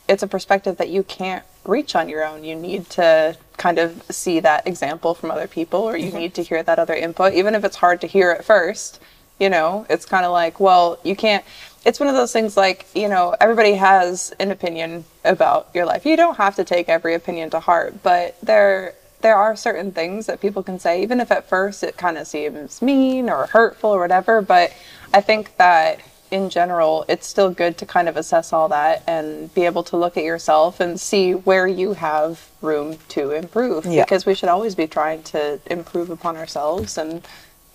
it's a perspective that you can't reach on your own. You need to kind of see that example from other people, or you need to hear that other input, even if it's hard to hear at first. You know, it's kind of like, well, you can't. It's one of those things like, you know, everybody has an opinion about your life. You don't have to take every opinion to heart, but there there are certain things that people can say, even if at first it kind of seems mean or hurtful or whatever. But I think that in general, it's still good to kind of assess all that and be able to look at yourself and see where you have room to improve. Yeah. Because we should always be trying to improve upon ourselves and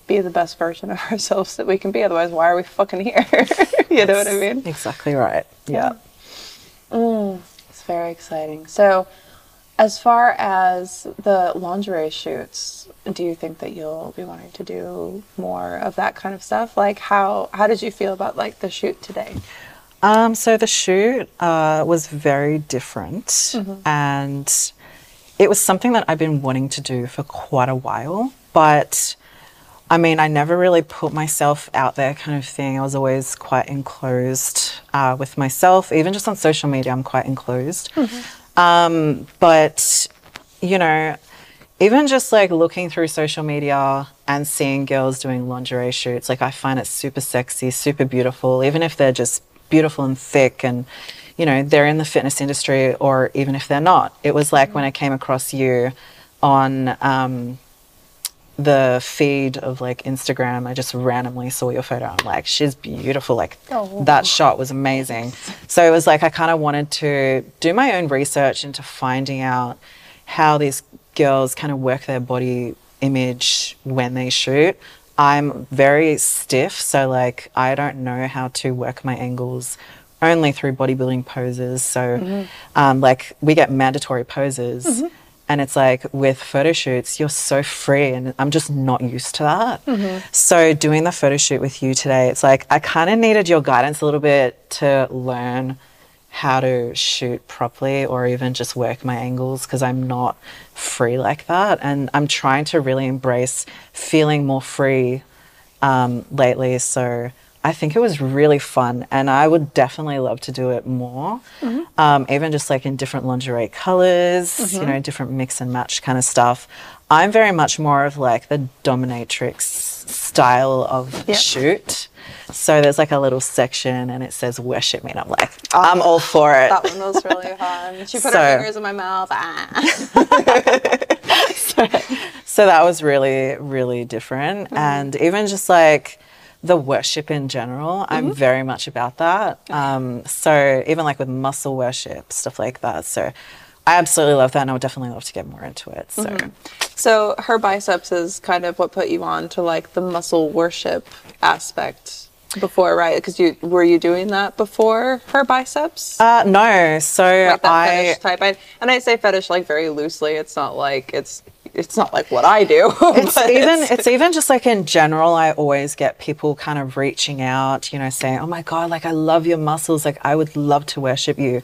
be the best version of ourselves that we can be. Otherwise, why are we fucking here? you know what I mean? exactly right. Yeah. It's very exciting. So, as far as the lingerie shoots, do you think that you'll be wanting to do more of that kind of stuff? Like, how how did you feel about like the shoot today? Um, so the shoot uh, was very different, Mm-hmm. and it was something that I've been wanting to do for quite a while. But I mean, I never really put myself out there, kind of thing. I was always quite enclosed uh, with myself. Even just on social media, I'm quite enclosed. Um, but you know, even just like looking through social media and seeing girls doing lingerie shoots, like I find it super sexy, super beautiful, even if they're just beautiful and thick and, you know, they're in the fitness industry or even if they're not. It was like when I came across you on um, the feed of like Instagram, I just randomly saw your photo. I'm like, she's beautiful. Like that shot was amazing. So it was like I kind of wanted to do my own research into finding out how these girls kind of work their body image when they shoot. I'm very stiff, so like I don't know how to work my angles only through bodybuilding poses. So, um, like we get mandatory poses, and it's like with photo shoots, you're so free, and I'm just not used to that. So, doing the photo shoot with you today, it's like I kind of needed your guidance a little bit to learn how to shoot properly or even just work my angles because I'm not free like that. And I'm trying to really embrace feeling more free um, lately. So I think it was really fun and I would definitely love to do it more. Um, even just like in different lingerie colors, you know, different mix and match kind of stuff. I'm very much more of like the dominatrix style of Yep. shoot. So there's like a little section and it says worship me and I'm like, I'm all for it. That one was really fun. She put So- her fingers in my mouth. Ah. so that was really really different and even just like the worship in general i'm very much about that um, so even like with muscle worship stuff like that so i absolutely love that and i would definitely love to get more into it so So her biceps is kind of what put you on to like the muscle worship aspect before, right? Because you were you doing that before her biceps? uh, no so like i fetish type. I, and I say fetish like very loosely. It's not like it's it's not like what I do. it's even it's- it's even just like in general i always get people kind of reaching out you know saying oh my god like i love your muscles. Like i would love to worship you.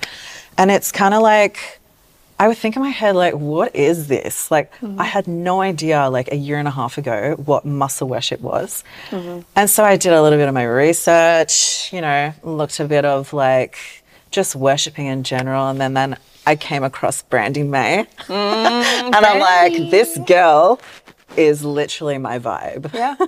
And it's kind of like i would think in my head like what is this? Like mm-hmm. i had no idea like a year and a half ago what muscle worship was. Mm-hmm. And so i did a little bit of my research you know looked a bit of like just worshiping in general and then then i came across brandy may and i'm like this girl is literally my vibe. Yeah.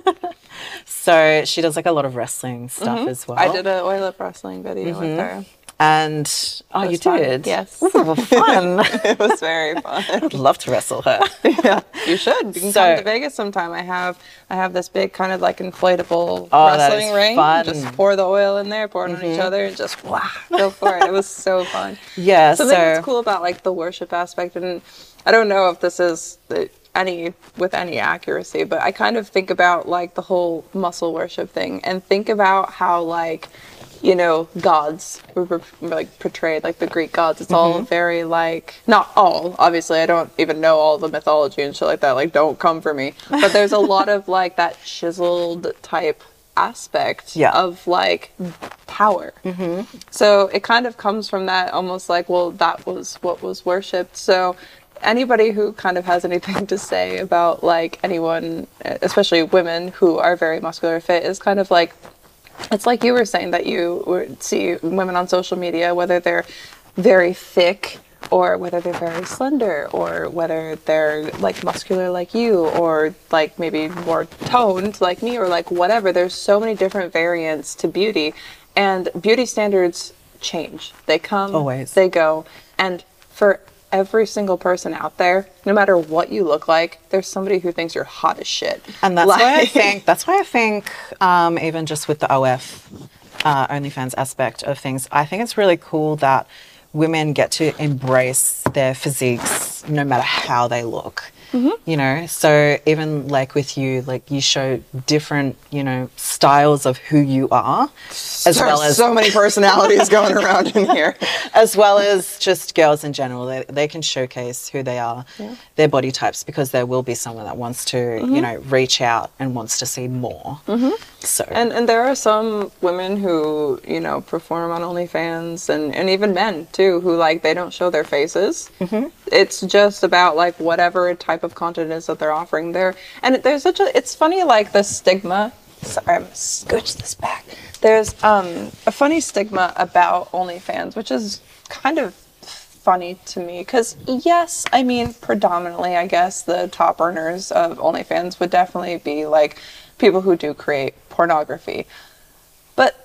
So she does like a lot of wrestling stuff as well. Mm-hmm. I did an oil up wrestling video with her. And oh, you fun. did? Yes. Ooh, fun. It was very fun. I'd love to wrestle her. yeah, you should. You can So- come to Vegas sometime. I have I have this big kind of like inflatable Oh, wrestling ring. fun. Mm-hmm. Just pour the oil in there, pour it on each other, and just wow, go for it. It was so fun. Yeah, Something so- that's cool about like the worship aspect, and I don't know if this is the, any with any accuracy, but I kind of think about like the whole muscle worship thing, and think about how like you know gods were, like portrayed like the Greek gods. It's all mm-hmm. very like not all. Obviously, I don't even know all the mythology and shit like that. Like, don't come for me. But there's a lot of like that chiseled type aspect Yeah. of like power. Mm-hmm. So it kind of comes from that almost like, well, that was what was worshipped. So anybody who kind of has anything to say about like anyone, especially women who are very muscular fit, is kind of like, it's like you were saying that you would see women on social media, whether they're very thick or whether they're very slender or whether they're like muscular like you or like maybe more toned like me or like whatever. There's so many different variants to beauty and beauty standards change. They come Always. they go. And for every single person out there no matter what you look like there's somebody who thinks you're hot as shit And that's why I think that's why I think um, even just with the OF uh, OnlyFans aspect of things, I think it's really cool that women get to embrace their physiques no matter how they look. Mm-hmm. You know, so even like with you, like you show different, you know, styles of who you are, as well There's as so many personalities going around in here as well as just girls in general. They, they can showcase who they are, their body types, because there will be someone that wants to, Mm-hmm. you know, reach out and wants to see more. So, And and there are some women who you know perform on OnlyFans, and and even men too, who like they don't show their faces. Mm-hmm. It's just about like whatever type of content is that they're offering there. And there's such a it's funny like the stigma. Sorry, I'm gonna scooch this back. There's um a funny stigma about OnlyFans, which is kind of funny to me because yes i mean predominantly i guess the top earners of onlyfans would definitely be like people who do create pornography but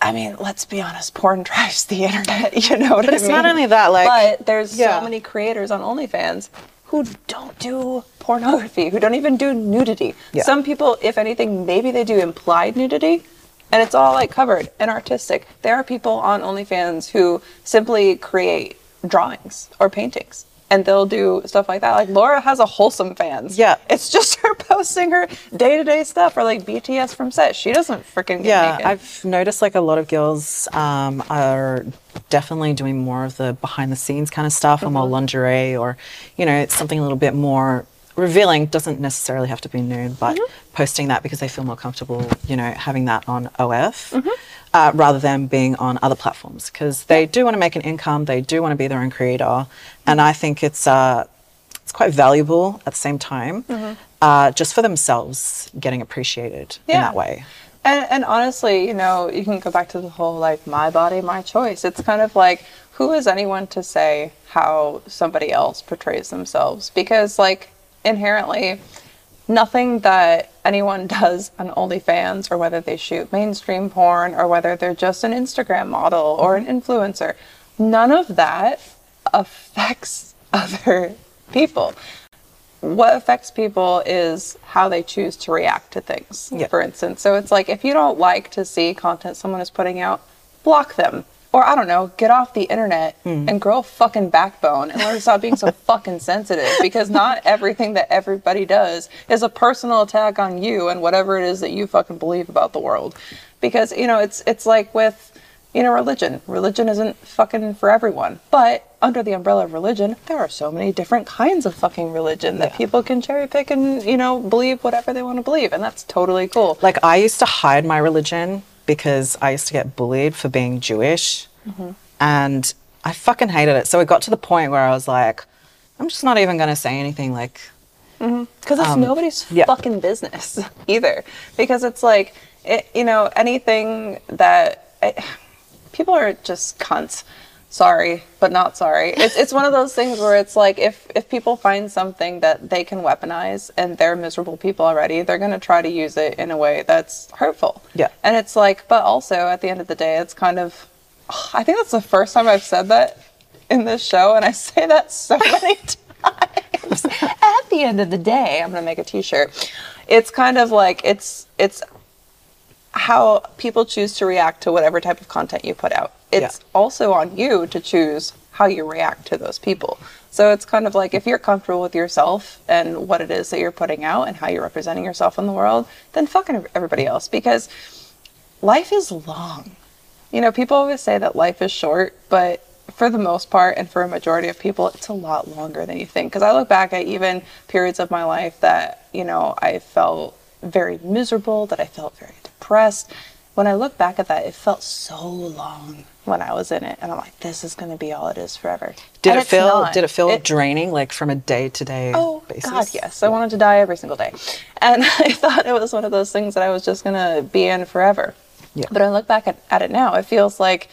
i mean let's be honest porn drives the internet you know what But I it's not only that, like- but there's Yeah. so many creators on onlyfans who don't do pornography who don't even do nudity Yeah. some people if anything maybe they do implied nudity and it's all like covered and artistic. There are people on OnlyFans who simply create drawings or paintings. And they'll do stuff like that. Like Laura has a wholesome fans. Yeah. It's just her posting her day to day stuff or like BTS from set. She doesn't freaking get yeah, naked. I've noticed like a lot of girls um, are definitely doing more of the behind the scenes kind of stuff or more lingerie or, you know, it's something a little bit more revealing. Doesn't necessarily have to be nude, but posting that because they feel more comfortable, you know, having that on OF. Uh, rather than being on other platforms because they do want to make an income, they do want to be their own creator, and I think it's uh, it's quite valuable at the same time, uh, just for themselves getting appreciated in that way. And, and honestly, you know, you can go back to the whole like my body, my choice. It's kind of like who is anyone to say how somebody else portrays themselves? Because like inherently, nothing that anyone does on OnlyFans, or whether they shoot mainstream porn, or whether they're just an Instagram model or an influencer, none of that affects other people what affects people is how they choose to react to things. Yeah. For instance, so it's like if you don't like to see content someone is putting out, block them. Or I don't know, get off the internet hmm. and grow a fucking backbone and learn to stop being so fucking sensitive because not everything that everybody does is a personal attack on you and whatever it is that you fucking believe about the world. Because, you know, it's it's like with you know, religion. Religion isn't fucking for everyone. But under the umbrella of religion, there are so many different kinds of fucking religion that people can cherry pick and, you know, believe whatever they want to believe. And that's totally cool. Like I used to hide my religion because I used to get bullied for being Jewish, mm-hmm. and I fucking hated it. So it got to the point where I was like, I'm just not even gonna say anything. Like, mm-hmm. Because it's um, nobody's yeah. fucking business either. Because it's like, it, you know, anything that. I, people are just cunts. Sorry, but not sorry. It's it's one of those things where it's like if if people find something that they can weaponize and they're miserable people already, they're going to try to use it in a way that's hurtful. Yeah. And it's like, but also at the end of the day, it's kind of I think that's the first time I've said that in this show and I say that so many times. at the end of the day, I'm going to make a t-shirt. It's kind of like it's it's how people choose to react to whatever type of content you put out. It's Yeah. also on you to choose how you react to those people. So it's kind of like if you're comfortable with yourself and what it is that you're putting out and how you're representing yourself in the world, then fucking everybody else because life is long. You know, people always say that life is short, but for the most part and for a majority of people, it's a lot longer than you think. Because I look back at even periods of my life that, you know, I felt very miserable, that I felt very depressed. When I look back at that, it felt so long when I was in it. And I'm like, this is going to be all it is forever. Did And it feel not. did it feel It- draining like from a day to day Oh basis? God, yes. I wanted to die every single day, and I thought it was one of those things that I was just gonna be in forever. Yeah. But I look back at, at it now, it feels like,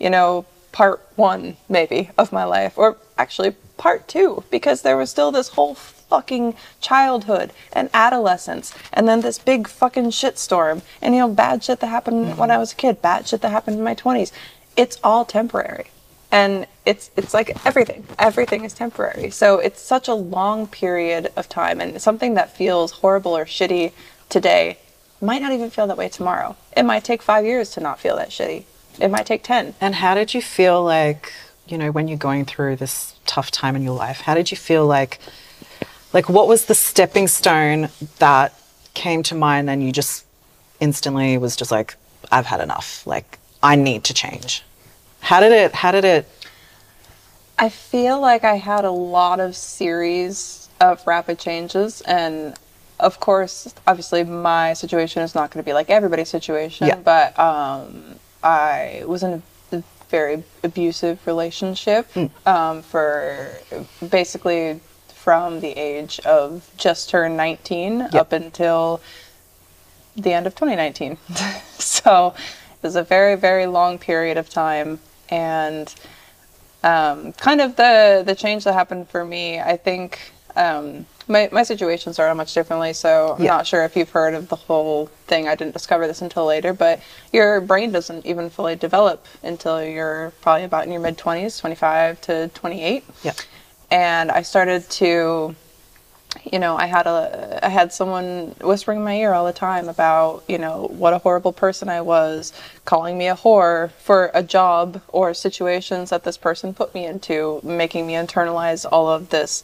you know, part one maybe of my life, or actually part two, because there was still this whole fucking childhood and adolescence, and then this big fucking shitstorm, and you know, bad shit that happened mm-hmm. when I was a kid, bad shit that happened in my twenties. It's all temporary and it's it's like everything everything is temporary so it's such a long period of time and something that feels horrible or shitty today might not even feel that way tomorrow it might take five years to not feel that shitty it might take 10 And how did you feel like, you know, when you're going through this tough time in your life? How did you feel like like what was the stepping stone that came to mind and you just instantly was just like I've had enough. Like I need to change. How did it how did it? I feel like I had a lot of series of rapid changes and of course obviously my situation is not going to be like everybody's situation Yeah. but um, I was in a very abusive relationship um, for basically from the age of just turned 19 up until the end of 2019 so it was a very very long period of time and um, kind of the the change that happened for me. I think um, my my situation started much differently. So I'm Yeah. not sure if you've heard of the whole thing. I didn't discover this until later, but your brain doesn't even fully develop until you're probably about in your mid 20s, 25 to 28 Yeah. and I started to, you know, I had a, I had someone whispering in my ear all the time about, you know, what a horrible person I was, calling me a whore for a job or situations that this person put me into, making me internalize all of this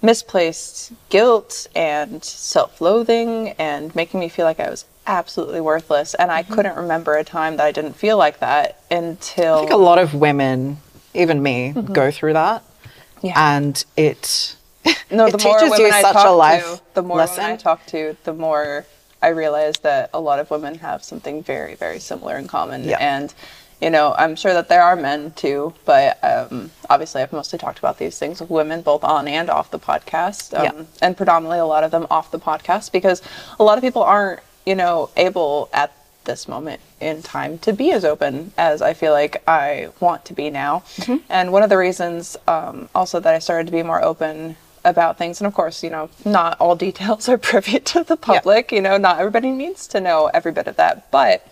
misplaced guilt and self-loathing and making me feel like I was absolutely worthless and I couldn't remember a time that I didn't feel like that until I think a lot of women, even me, go through that. Mm-hmm. Yeah. And it No, the more women I talk to, the more women I talk to, the more I realize that a lot of women have something very, very similar in common. Yeah. And, you know, I'm sure that there are men too, but um, obviously I've mostly talked about these things with women, both on and off the podcast, um, Yeah. and predominantly a lot of them off the podcast because a lot of people aren't, you know, able at this moment in time to be as open as I feel like I want to be now. And one of the reasons um, also that I started to be more open about things, and of course, you know, not all details are privy to the public, you know, not everybody needs to know every bit of that. But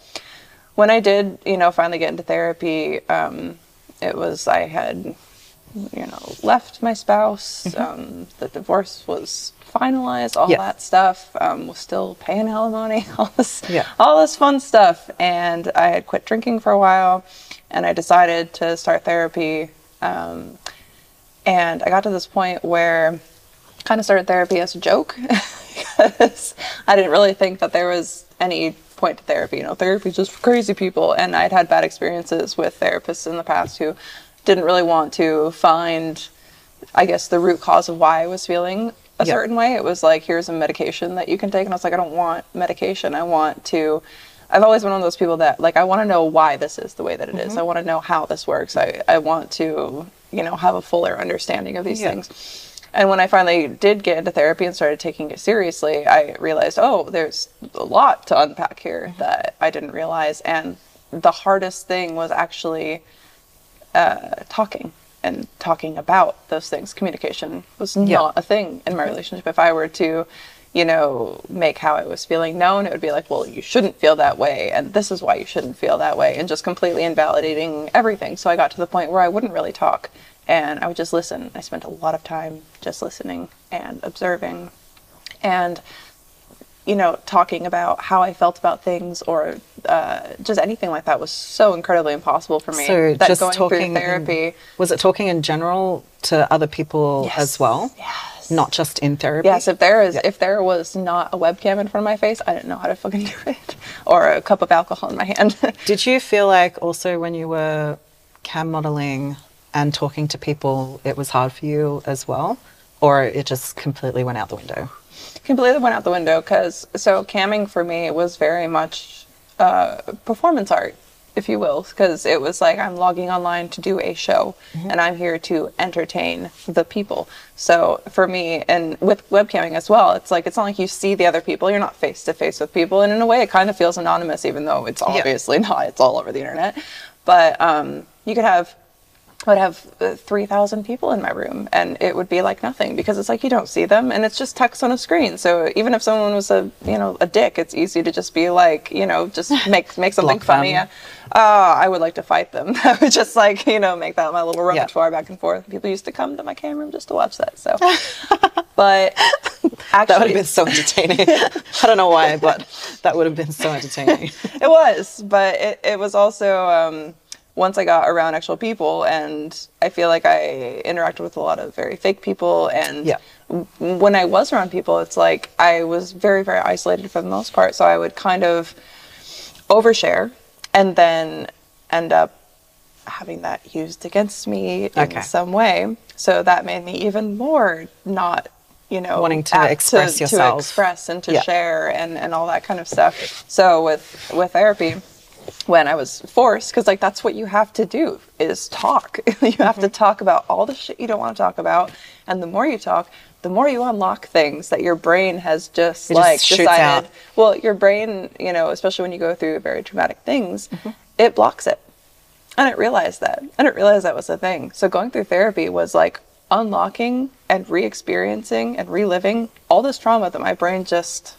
when I did, you know, finally get into therapy, um, it was, I had, you know, left my spouse, um, the divorce was finalized, all Yeah. that stuff, um, was still paying alimony, all this, Yeah. all this fun stuff. And I had quit drinking for a while and I decided to start therapy. Um, and I got to this point where I kind of started therapy as a joke because I didn't really think that there was any point to therapy. You know, therapy is just for crazy people. And I'd had bad experiences with therapists in the past who didn't really want to find, I guess, the root cause of why I was feeling a Yeah. certain way. It was like, here's a medication that you can take. And I was like, I don't want medication. I want to. I've always been one of those people that like I want to know why this is the way that it is. Mm-hmm. I want to know how this works. I, I want to, you know, have a fuller understanding of these Yeah. things. And when I finally did get into therapy and started taking it seriously, I realized, oh, there's a lot to unpack here that I didn't realize. And the hardest thing was actually uh, talking and talking about those things. Communication was not a thing in my relationship. If I were to, you know, make how I was feeling known, it would be like, well, you shouldn't feel that way, and this is why you shouldn't feel that way, and just completely invalidating everything. So I got to the point where I wouldn't really talk, and I would just listen. I spent a lot of time just listening and observing, and you know, talking about how I felt about things or uh, just anything like that was so incredibly impossible for me. So that just going talking. through in- therapy. was it talking in general to other people Yes. as well? Yes. Not just in therapy. Yes, if there is if there was not a webcam in front of my face, I didn't know how to fucking do it. Or a cup of alcohol in my hand. Did you feel like also when you were cam modeling and talking to people, it was hard for you as well, or it just completely went out the window? completely went out the window because so camming for me was very much uh, performance art if you will because it was like i'm logging online to do a show and i'm here to entertain the people. So for me and with webcamming as well it's like it's not like you see the other people you're not face to face with people and in a way it kind of feels anonymous even though it's obviously not it's all over the internet. But um, you could have I would have uh, 3,000 people in my room and it would be like nothing because it's like you don't see them and it's just text on a screen. So even if someone was a, you know, a dick, it's easy to just be like, you know, just make make something funny. them. Uh, I would like to fight them. I would just like, you know, make that my little repertoire back and forth. People used to come to my camera room just to watch that. So, but actually, That would have been so entertaining. I don't know why, but that would have been so entertaining. it was, but it, it was also um, once I got around actual people, and I feel like I interacted with a lot of very fake people. And Yeah. when I was around people, it's like I was very, very isolated for the most part. So I would kind of overshare and then end up having that used against me in Okay. some way. So that made me even more not, you know, Wanting to express to, yourself. express and to Yeah. share and, and all that kind of stuff. So with with therapy, when I was forced, because like that's what you have to do is talk. you have Mm-hmm. to talk about all the shit you don't want to talk about, and the more you talk, the more you unlock things that your brain has just It like shoots decided. out. Well, your brain, you know, especially when you go through very traumatic things, Mm-hmm. it blocks it. I didn't realize that. I didn't realize that was a thing. So going through therapy was like unlocking and re-experiencing and reliving all this trauma that my brain just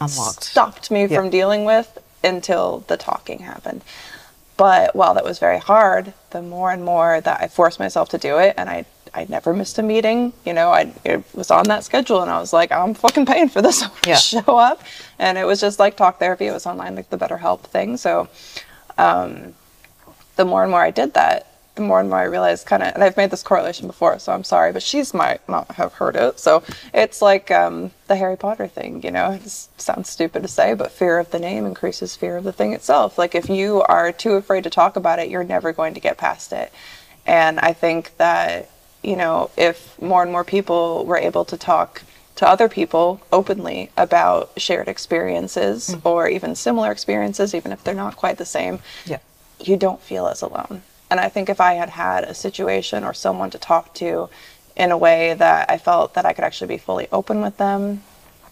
Unlocked. stopped me Yeah. from dealing with until the talking happened. But while that was very hard, the more and more that I forced myself to do it, and I I never missed a meeting. You know, I it was on that schedule, and I was like, I'm fucking paying for this. Yeah. show up, and it was just like talk therapy. It was online, like the BetterHelp thing. So um, the more and more I did that, the more and more I realized kind of, and I've made this correlation before, so I'm sorry, but she's might not have heard it. So it's like um, the Harry Potter thing, you know, it sounds stupid to say, but fear of the name increases fear of the thing itself. Like if you are too afraid to talk about it, you're never going to get past it. And I think that, you know, if more and more people were able to talk to other people openly about shared experiences or even similar experiences, even if they're not quite the same, Yeah. you don't feel as alone. And I think if I had had a situation or someone to talk to in a way that I felt that I could actually be fully open with them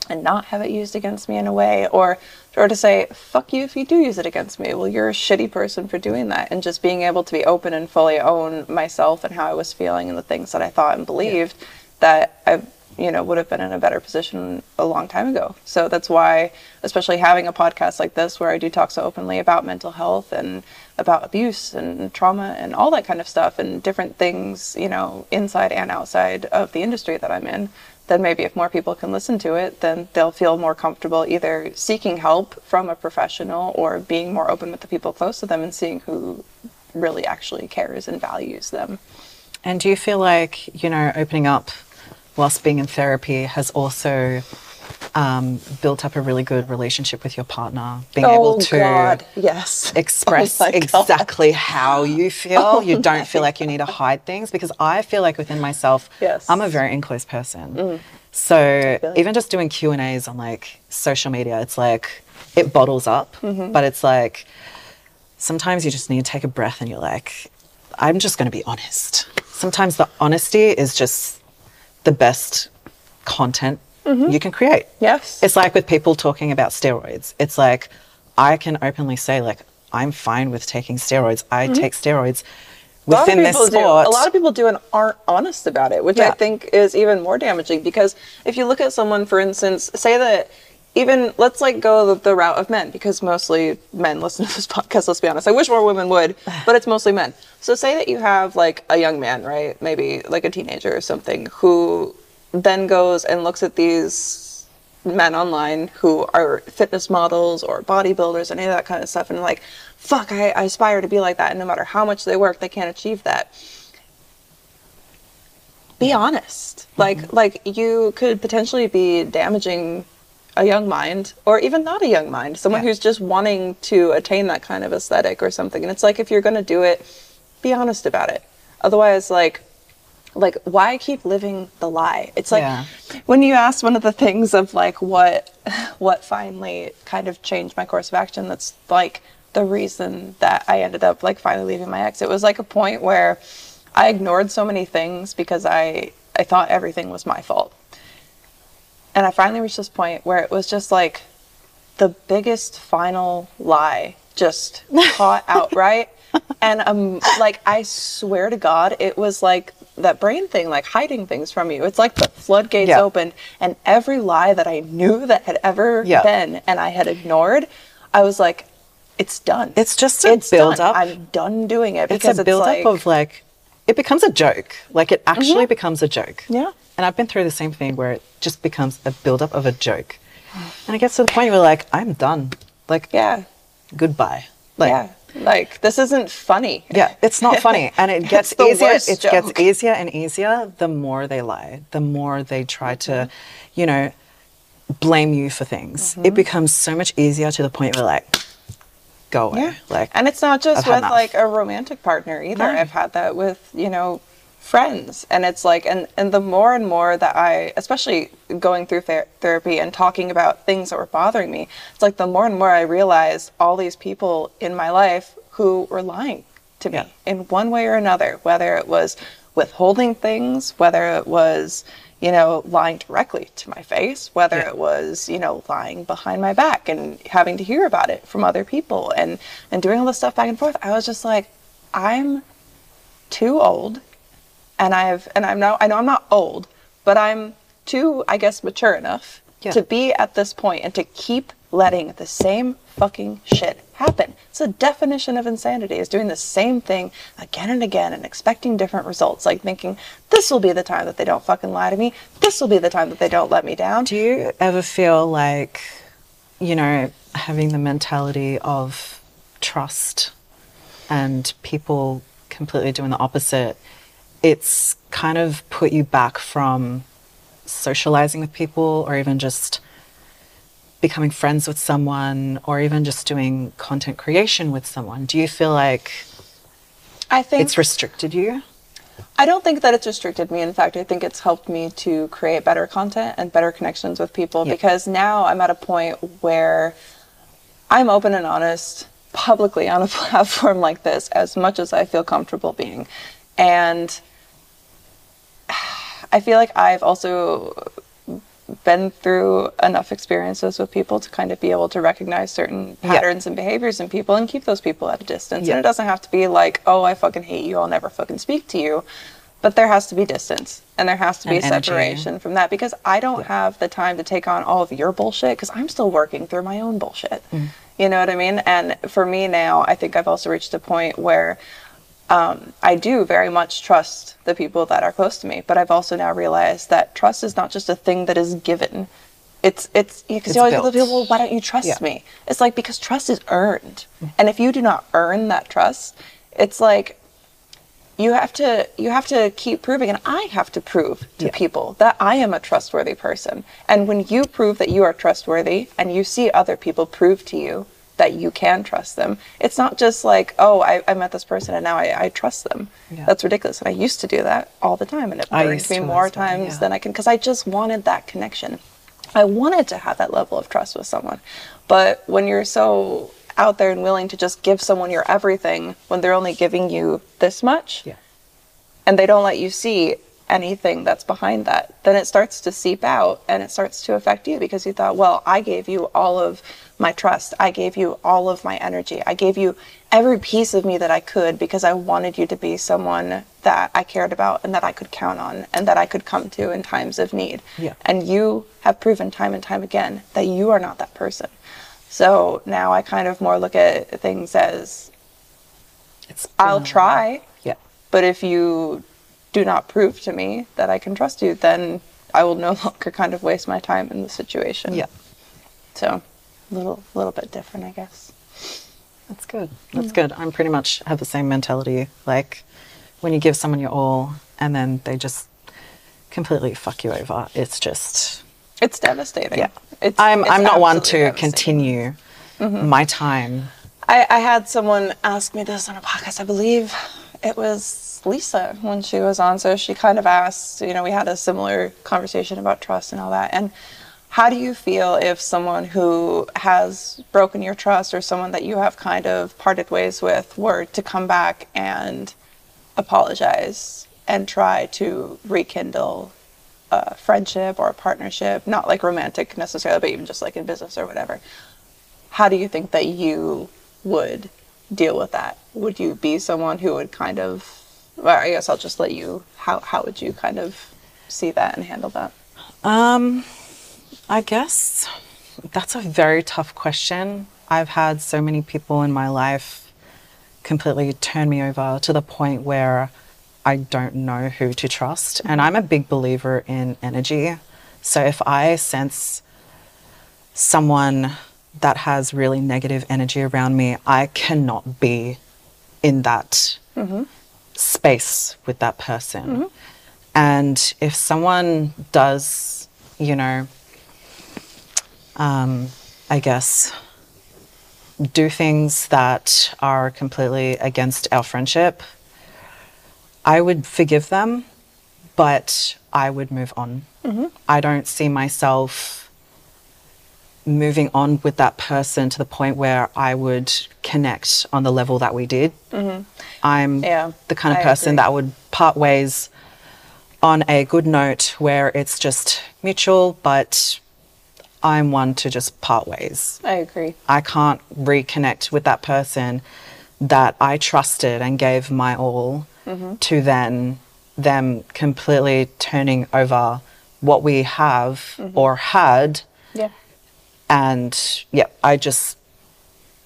and not have it used against me in a way, or or to say, fuck you if you do use it against me. Well, you're a shitty person for doing that. And just being able to be open and fully own myself and how I was feeling and the things that I thought and believed that I you know would have been in a better position a long time ago. So that's why especially having a podcast like this where i do talk so openly about mental health and about abuse and trauma and all that kind of stuff and different things you know inside and outside of the industry that i'm in then maybe if more people can listen to it then they'll feel more comfortable either seeking help from a professional or being more open with the people close to them and seeing who really actually cares and values them. And do you feel like, you know, opening up whilst being in therapy has also um, built up a really good relationship with your partner? Being able to Oh, yes express Oh my God. exactly how you feel. you don't feel like you need to hide things because I feel like within myself, Yes. I'm a very enclosed person. So even just doing Q and A's on like social media, it's like it bottles up, but it's like sometimes you just need to take a breath and you're like, I'm just going to be honest. Sometimes the honesty is just the best content mm-hmm. you can create. yes It's like with people talking about steroids. It's like I can openly say like I'm fine with taking steroids. I mm-hmm. take steroids A lot of within this people do. sport. A lot of people do and aren't honest about it, which I think is even more damaging because if you look at someone, for instance, say that even let's like go the, the route of men because mostly men listen to this podcast. Let's be honest. I wish more women would, but it's mostly men. So say that you have like a young man, right? Maybe like a teenager or something, who then goes and looks at these men online who are fitness models or bodybuilders, and any of that kind of stuff, and like, fuck, I, I aspire to be like that. And no matter how much they work, they can't achieve that. Be honest. Like, mm-hmm. like you could potentially be damaging a young mind, or even not a young mind, someone Yeah. who's just wanting to attain that kind of aesthetic or something. And it's like, if you're going to do it, be honest about it. Otherwise, like, like why keep living the lie it's like Yeah. when you asked one of the things of like what what finally kind of changed my course of action that's like the reason that i ended up like finally leaving my ex it was like a point where i ignored so many things because i i thought everything was my fault and i finally reached this point where it was just like the biggest final lie just caught outright and um like i swear to god it was like that brain thing like hiding things from you it's like the floodgates Yeah. opened and every lie that i knew that had ever Yeah. been and i had ignored i was like it's done It's just a it's build done. up. i'm done doing it it's because a build like, up of like it becomes a joke like it actually becomes a joke Yeah. And i've been through the same thing where it just becomes a buildup of a joke. And it gets to the point where like i'm done. Like yeah goodbye. Like yeah. Like this isn't funny. Yeah it's not funny. And it gets easier it gets easier and easier the more they lie the more they try to you know blame you for things. Mm-hmm. it becomes so much easier to the point where like go away. Yeah. like and it's not just I've with like a romantic partner either. No. i've had that with you know friends and it's like and and the more and more that i especially going through ther- therapy and talking about things that were bothering me it's like the more and more i realized all these people in my life who were lying to me Yeah. in one way or another whether it was withholding things whether it was you know lying directly to my face whether Yeah. it was you know lying behind my back and having to hear about it from other people and and doing all this stuff back and forth i was just like i'm too old and i've and i'm now i know i'm not old but i'm too i guess mature enough Yeah. to be at this point and to keep letting the same fucking shit happen. It's the definition of insanity is doing the same thing again and again and expecting different results. Like thinking this will be the time that they don't fucking lie to me. This will be the time that they don't let me down. Do you ever feel like, you know, having the mentality of trust and people completely doing the opposite, it's kind of put you back from socializing with people or even just becoming friends with someone or even just doing content creation with someone? Do you feel like i think it's restricted you? I don't think that it's restricted me. In fact, I think it's helped me to create better content and better connections with people Yeah. because now I'm at a point where I'm open and honest publicly on a platform like this as much as I feel comfortable being. And I feel like I've also been through enough experiences with people to kind of be able to recognize certain Yeah. patterns and behaviors in people and keep those people at a distance. Yeah. And it doesn't have to be like, oh, I fucking hate you, I'll never fucking speak to you. But there has to be distance and there has to be And energy. separation from that because I don't have the time to take on all of your bullshit because I'm still working through my own bullshit. Mm. You know what I mean? And for me now, I think I've also reached a point where um, I do very much trust the people that are close to me, but I've also now realized that trust is not just a thing that is given. It's it's because you always tell people, well, why don't you trust Yeah. me? It's like because trust is earned, and if you do not earn that trust, it's like you have to you have to keep proving, and I have to prove to Yeah. people that I am a trustworthy person. And when you prove that you are trustworthy, and you see other people prove to you that you can trust them, it's not just like, oh, I, I met this person and now I, I trust them. Yeah. That's ridiculous. And I used to do that all the time, and it I burned me more times yeah. than I can because I just wanted that connection. I wanted to have that level of trust with someone. But when you're so out there and willing to just give someone your everything when they're only giving you this much, Yeah. and they don't let you see anything that's behind that, then it starts to seep out and it starts to affect you because you thought, well, I gave you all of my trust. I gave you all of my energy. I gave you every piece of me that I could because I wanted you to be someone that I cared about and that I could count on and that I could come to in times of need. Yeah. And you have proven time and time again that you are not that person. So now I kind of more look at things as It's I'll try, Yeah. but if you do not prove to me that I can trust you, then I will no longer kind of waste my time in the situation. Yeah. So, a little, little bit different, I guess. That's good. That's good. I'm pretty much have the same mentality. Like when you give someone your all and then they just completely fuck you over. It's just It's devastating. yeah. It's, I'm it's I'm not one absolutely to devastating. continue mm-hmm. my time. I, I had someone ask me this on a podcast. I believe it was Lisa when she was on. So she kind of asked, you know, we had a similar conversation about trust and all that. And how do you feel if someone who has broken your trust or someone that you have kind of parted ways with were to come back and apologize and try to rekindle a friendship or a partnership, not like romantic necessarily, but even just like in business or whatever? how do you think that you would deal with that? Would you be someone who would kind of, well, I guess I'll just let you, how, how would you kind of see that and handle that? Um, I guess that's a very tough question. I've had so many people in my life completely turn me over to the point where I don't know who to trust. And I'm a big believer in energy. So if I sense someone that has really negative energy around me, I cannot be in that mm-hmm. space with that person. Mm-hmm. And if someone does, you know, um, I guess, do things that are completely against our friendship, I would forgive them, but I would move on. I don't see myself moving on with that person to the point where I would connect on the level that we did. I'm Yeah, the kind of I person agree. that would part ways on a good note where it's just mutual, but I'm one to just part ways. I agree. I can't reconnect with that person that I trusted and gave my all mm-hmm. to then them completely turning over what we have mm-hmm. or had. Yeah. And yeah, I just,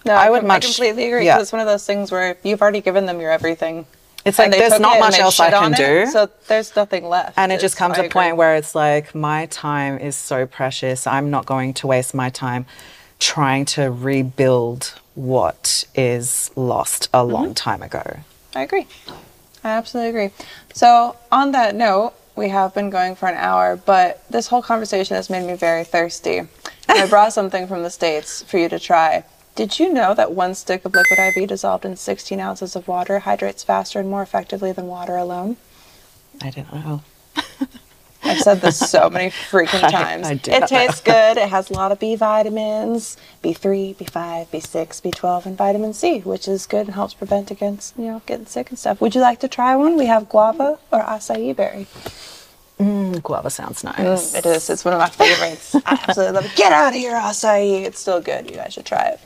No, I I, would com- much- I completely agree. yeah. It's one of those things where you've already given them your everything. It's and like there's not much else I can on it, do. So there's nothing left. and it just comes I a point where it's like my time is so precious. I'm not going to waste my time trying to rebuild what is lost a Mm-hmm. long time ago. I agree. I absolutely agree. So, on that note, we have been going for an hour, but this whole conversation has made me very thirsty. And I brought something from the States for you to try. Did you know that one stick of liquid IV dissolved in 16 ounces of water hydrates faster and more effectively than water alone? I didn't know. I've said this so many freaking times. I do it tastes good. It has a lot of B vitamins, B3, B5, B6, B12, and vitamin C, which is good and helps prevent against, you know, getting sick and stuff. Would you like to try one? We have guava or acai berry. Mm, guava sounds nice. It is. It's one of my favorites. I absolutely love it. Get out of here, acai. It's still good. You guys should try it.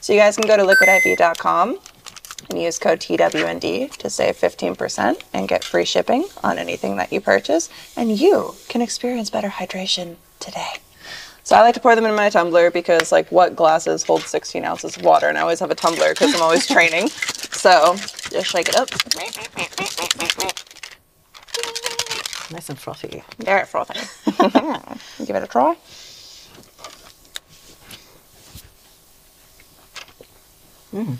So you guys can go to liquidiv.com and use code TWND to save 15% and get free shipping on anything that you purchase. And you can experience better hydration today. So I like to pour them in my tumbler because, like, what glasses hold 16 ounces of water? And I always have a tumbler because I'm always training. So just shake it up. Nice and frothy. Very frothy. Give it a try. Mm.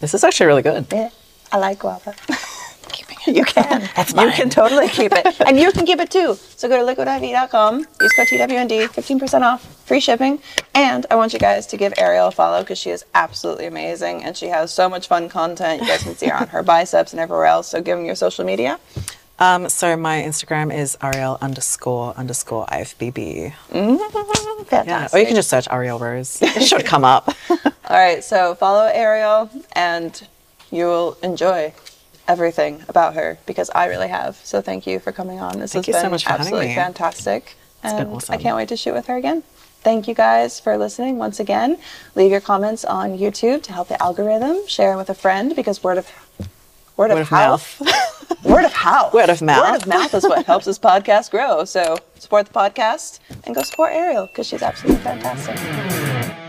This is actually really good. Yeah, I like guava. Keeping it. You can. You can totally keep it. And you can keep it too. So go to liquidiv.com, use code TWND, 15% off, free shipping. And I want you guys to give Ariel a follow because she is absolutely amazing and she has so much fun content. You guys can see her on her biceps and everywhere else. So give them your social media. Um, so my Instagram is Ariel underscore underscore IFBB. Fantastic. Yeah, or you can just search Ariel Rose. It should come up. All right, so follow Ariel and you will enjoy everything about her because I really have. So thank you for coming on. This Thank has you so been much for absolutely fantastic. been and I awesome. can't wait to shoot with her again. Thank you guys for listening once again. Leave your comments on YouTube to help the algorithm. Share with a friend because word of word, Word of, of mouth. word of mouth. Word of mouth. Word of mouth is what helps this podcast grow. So support the podcast and go support Ariel because she's absolutely fantastic.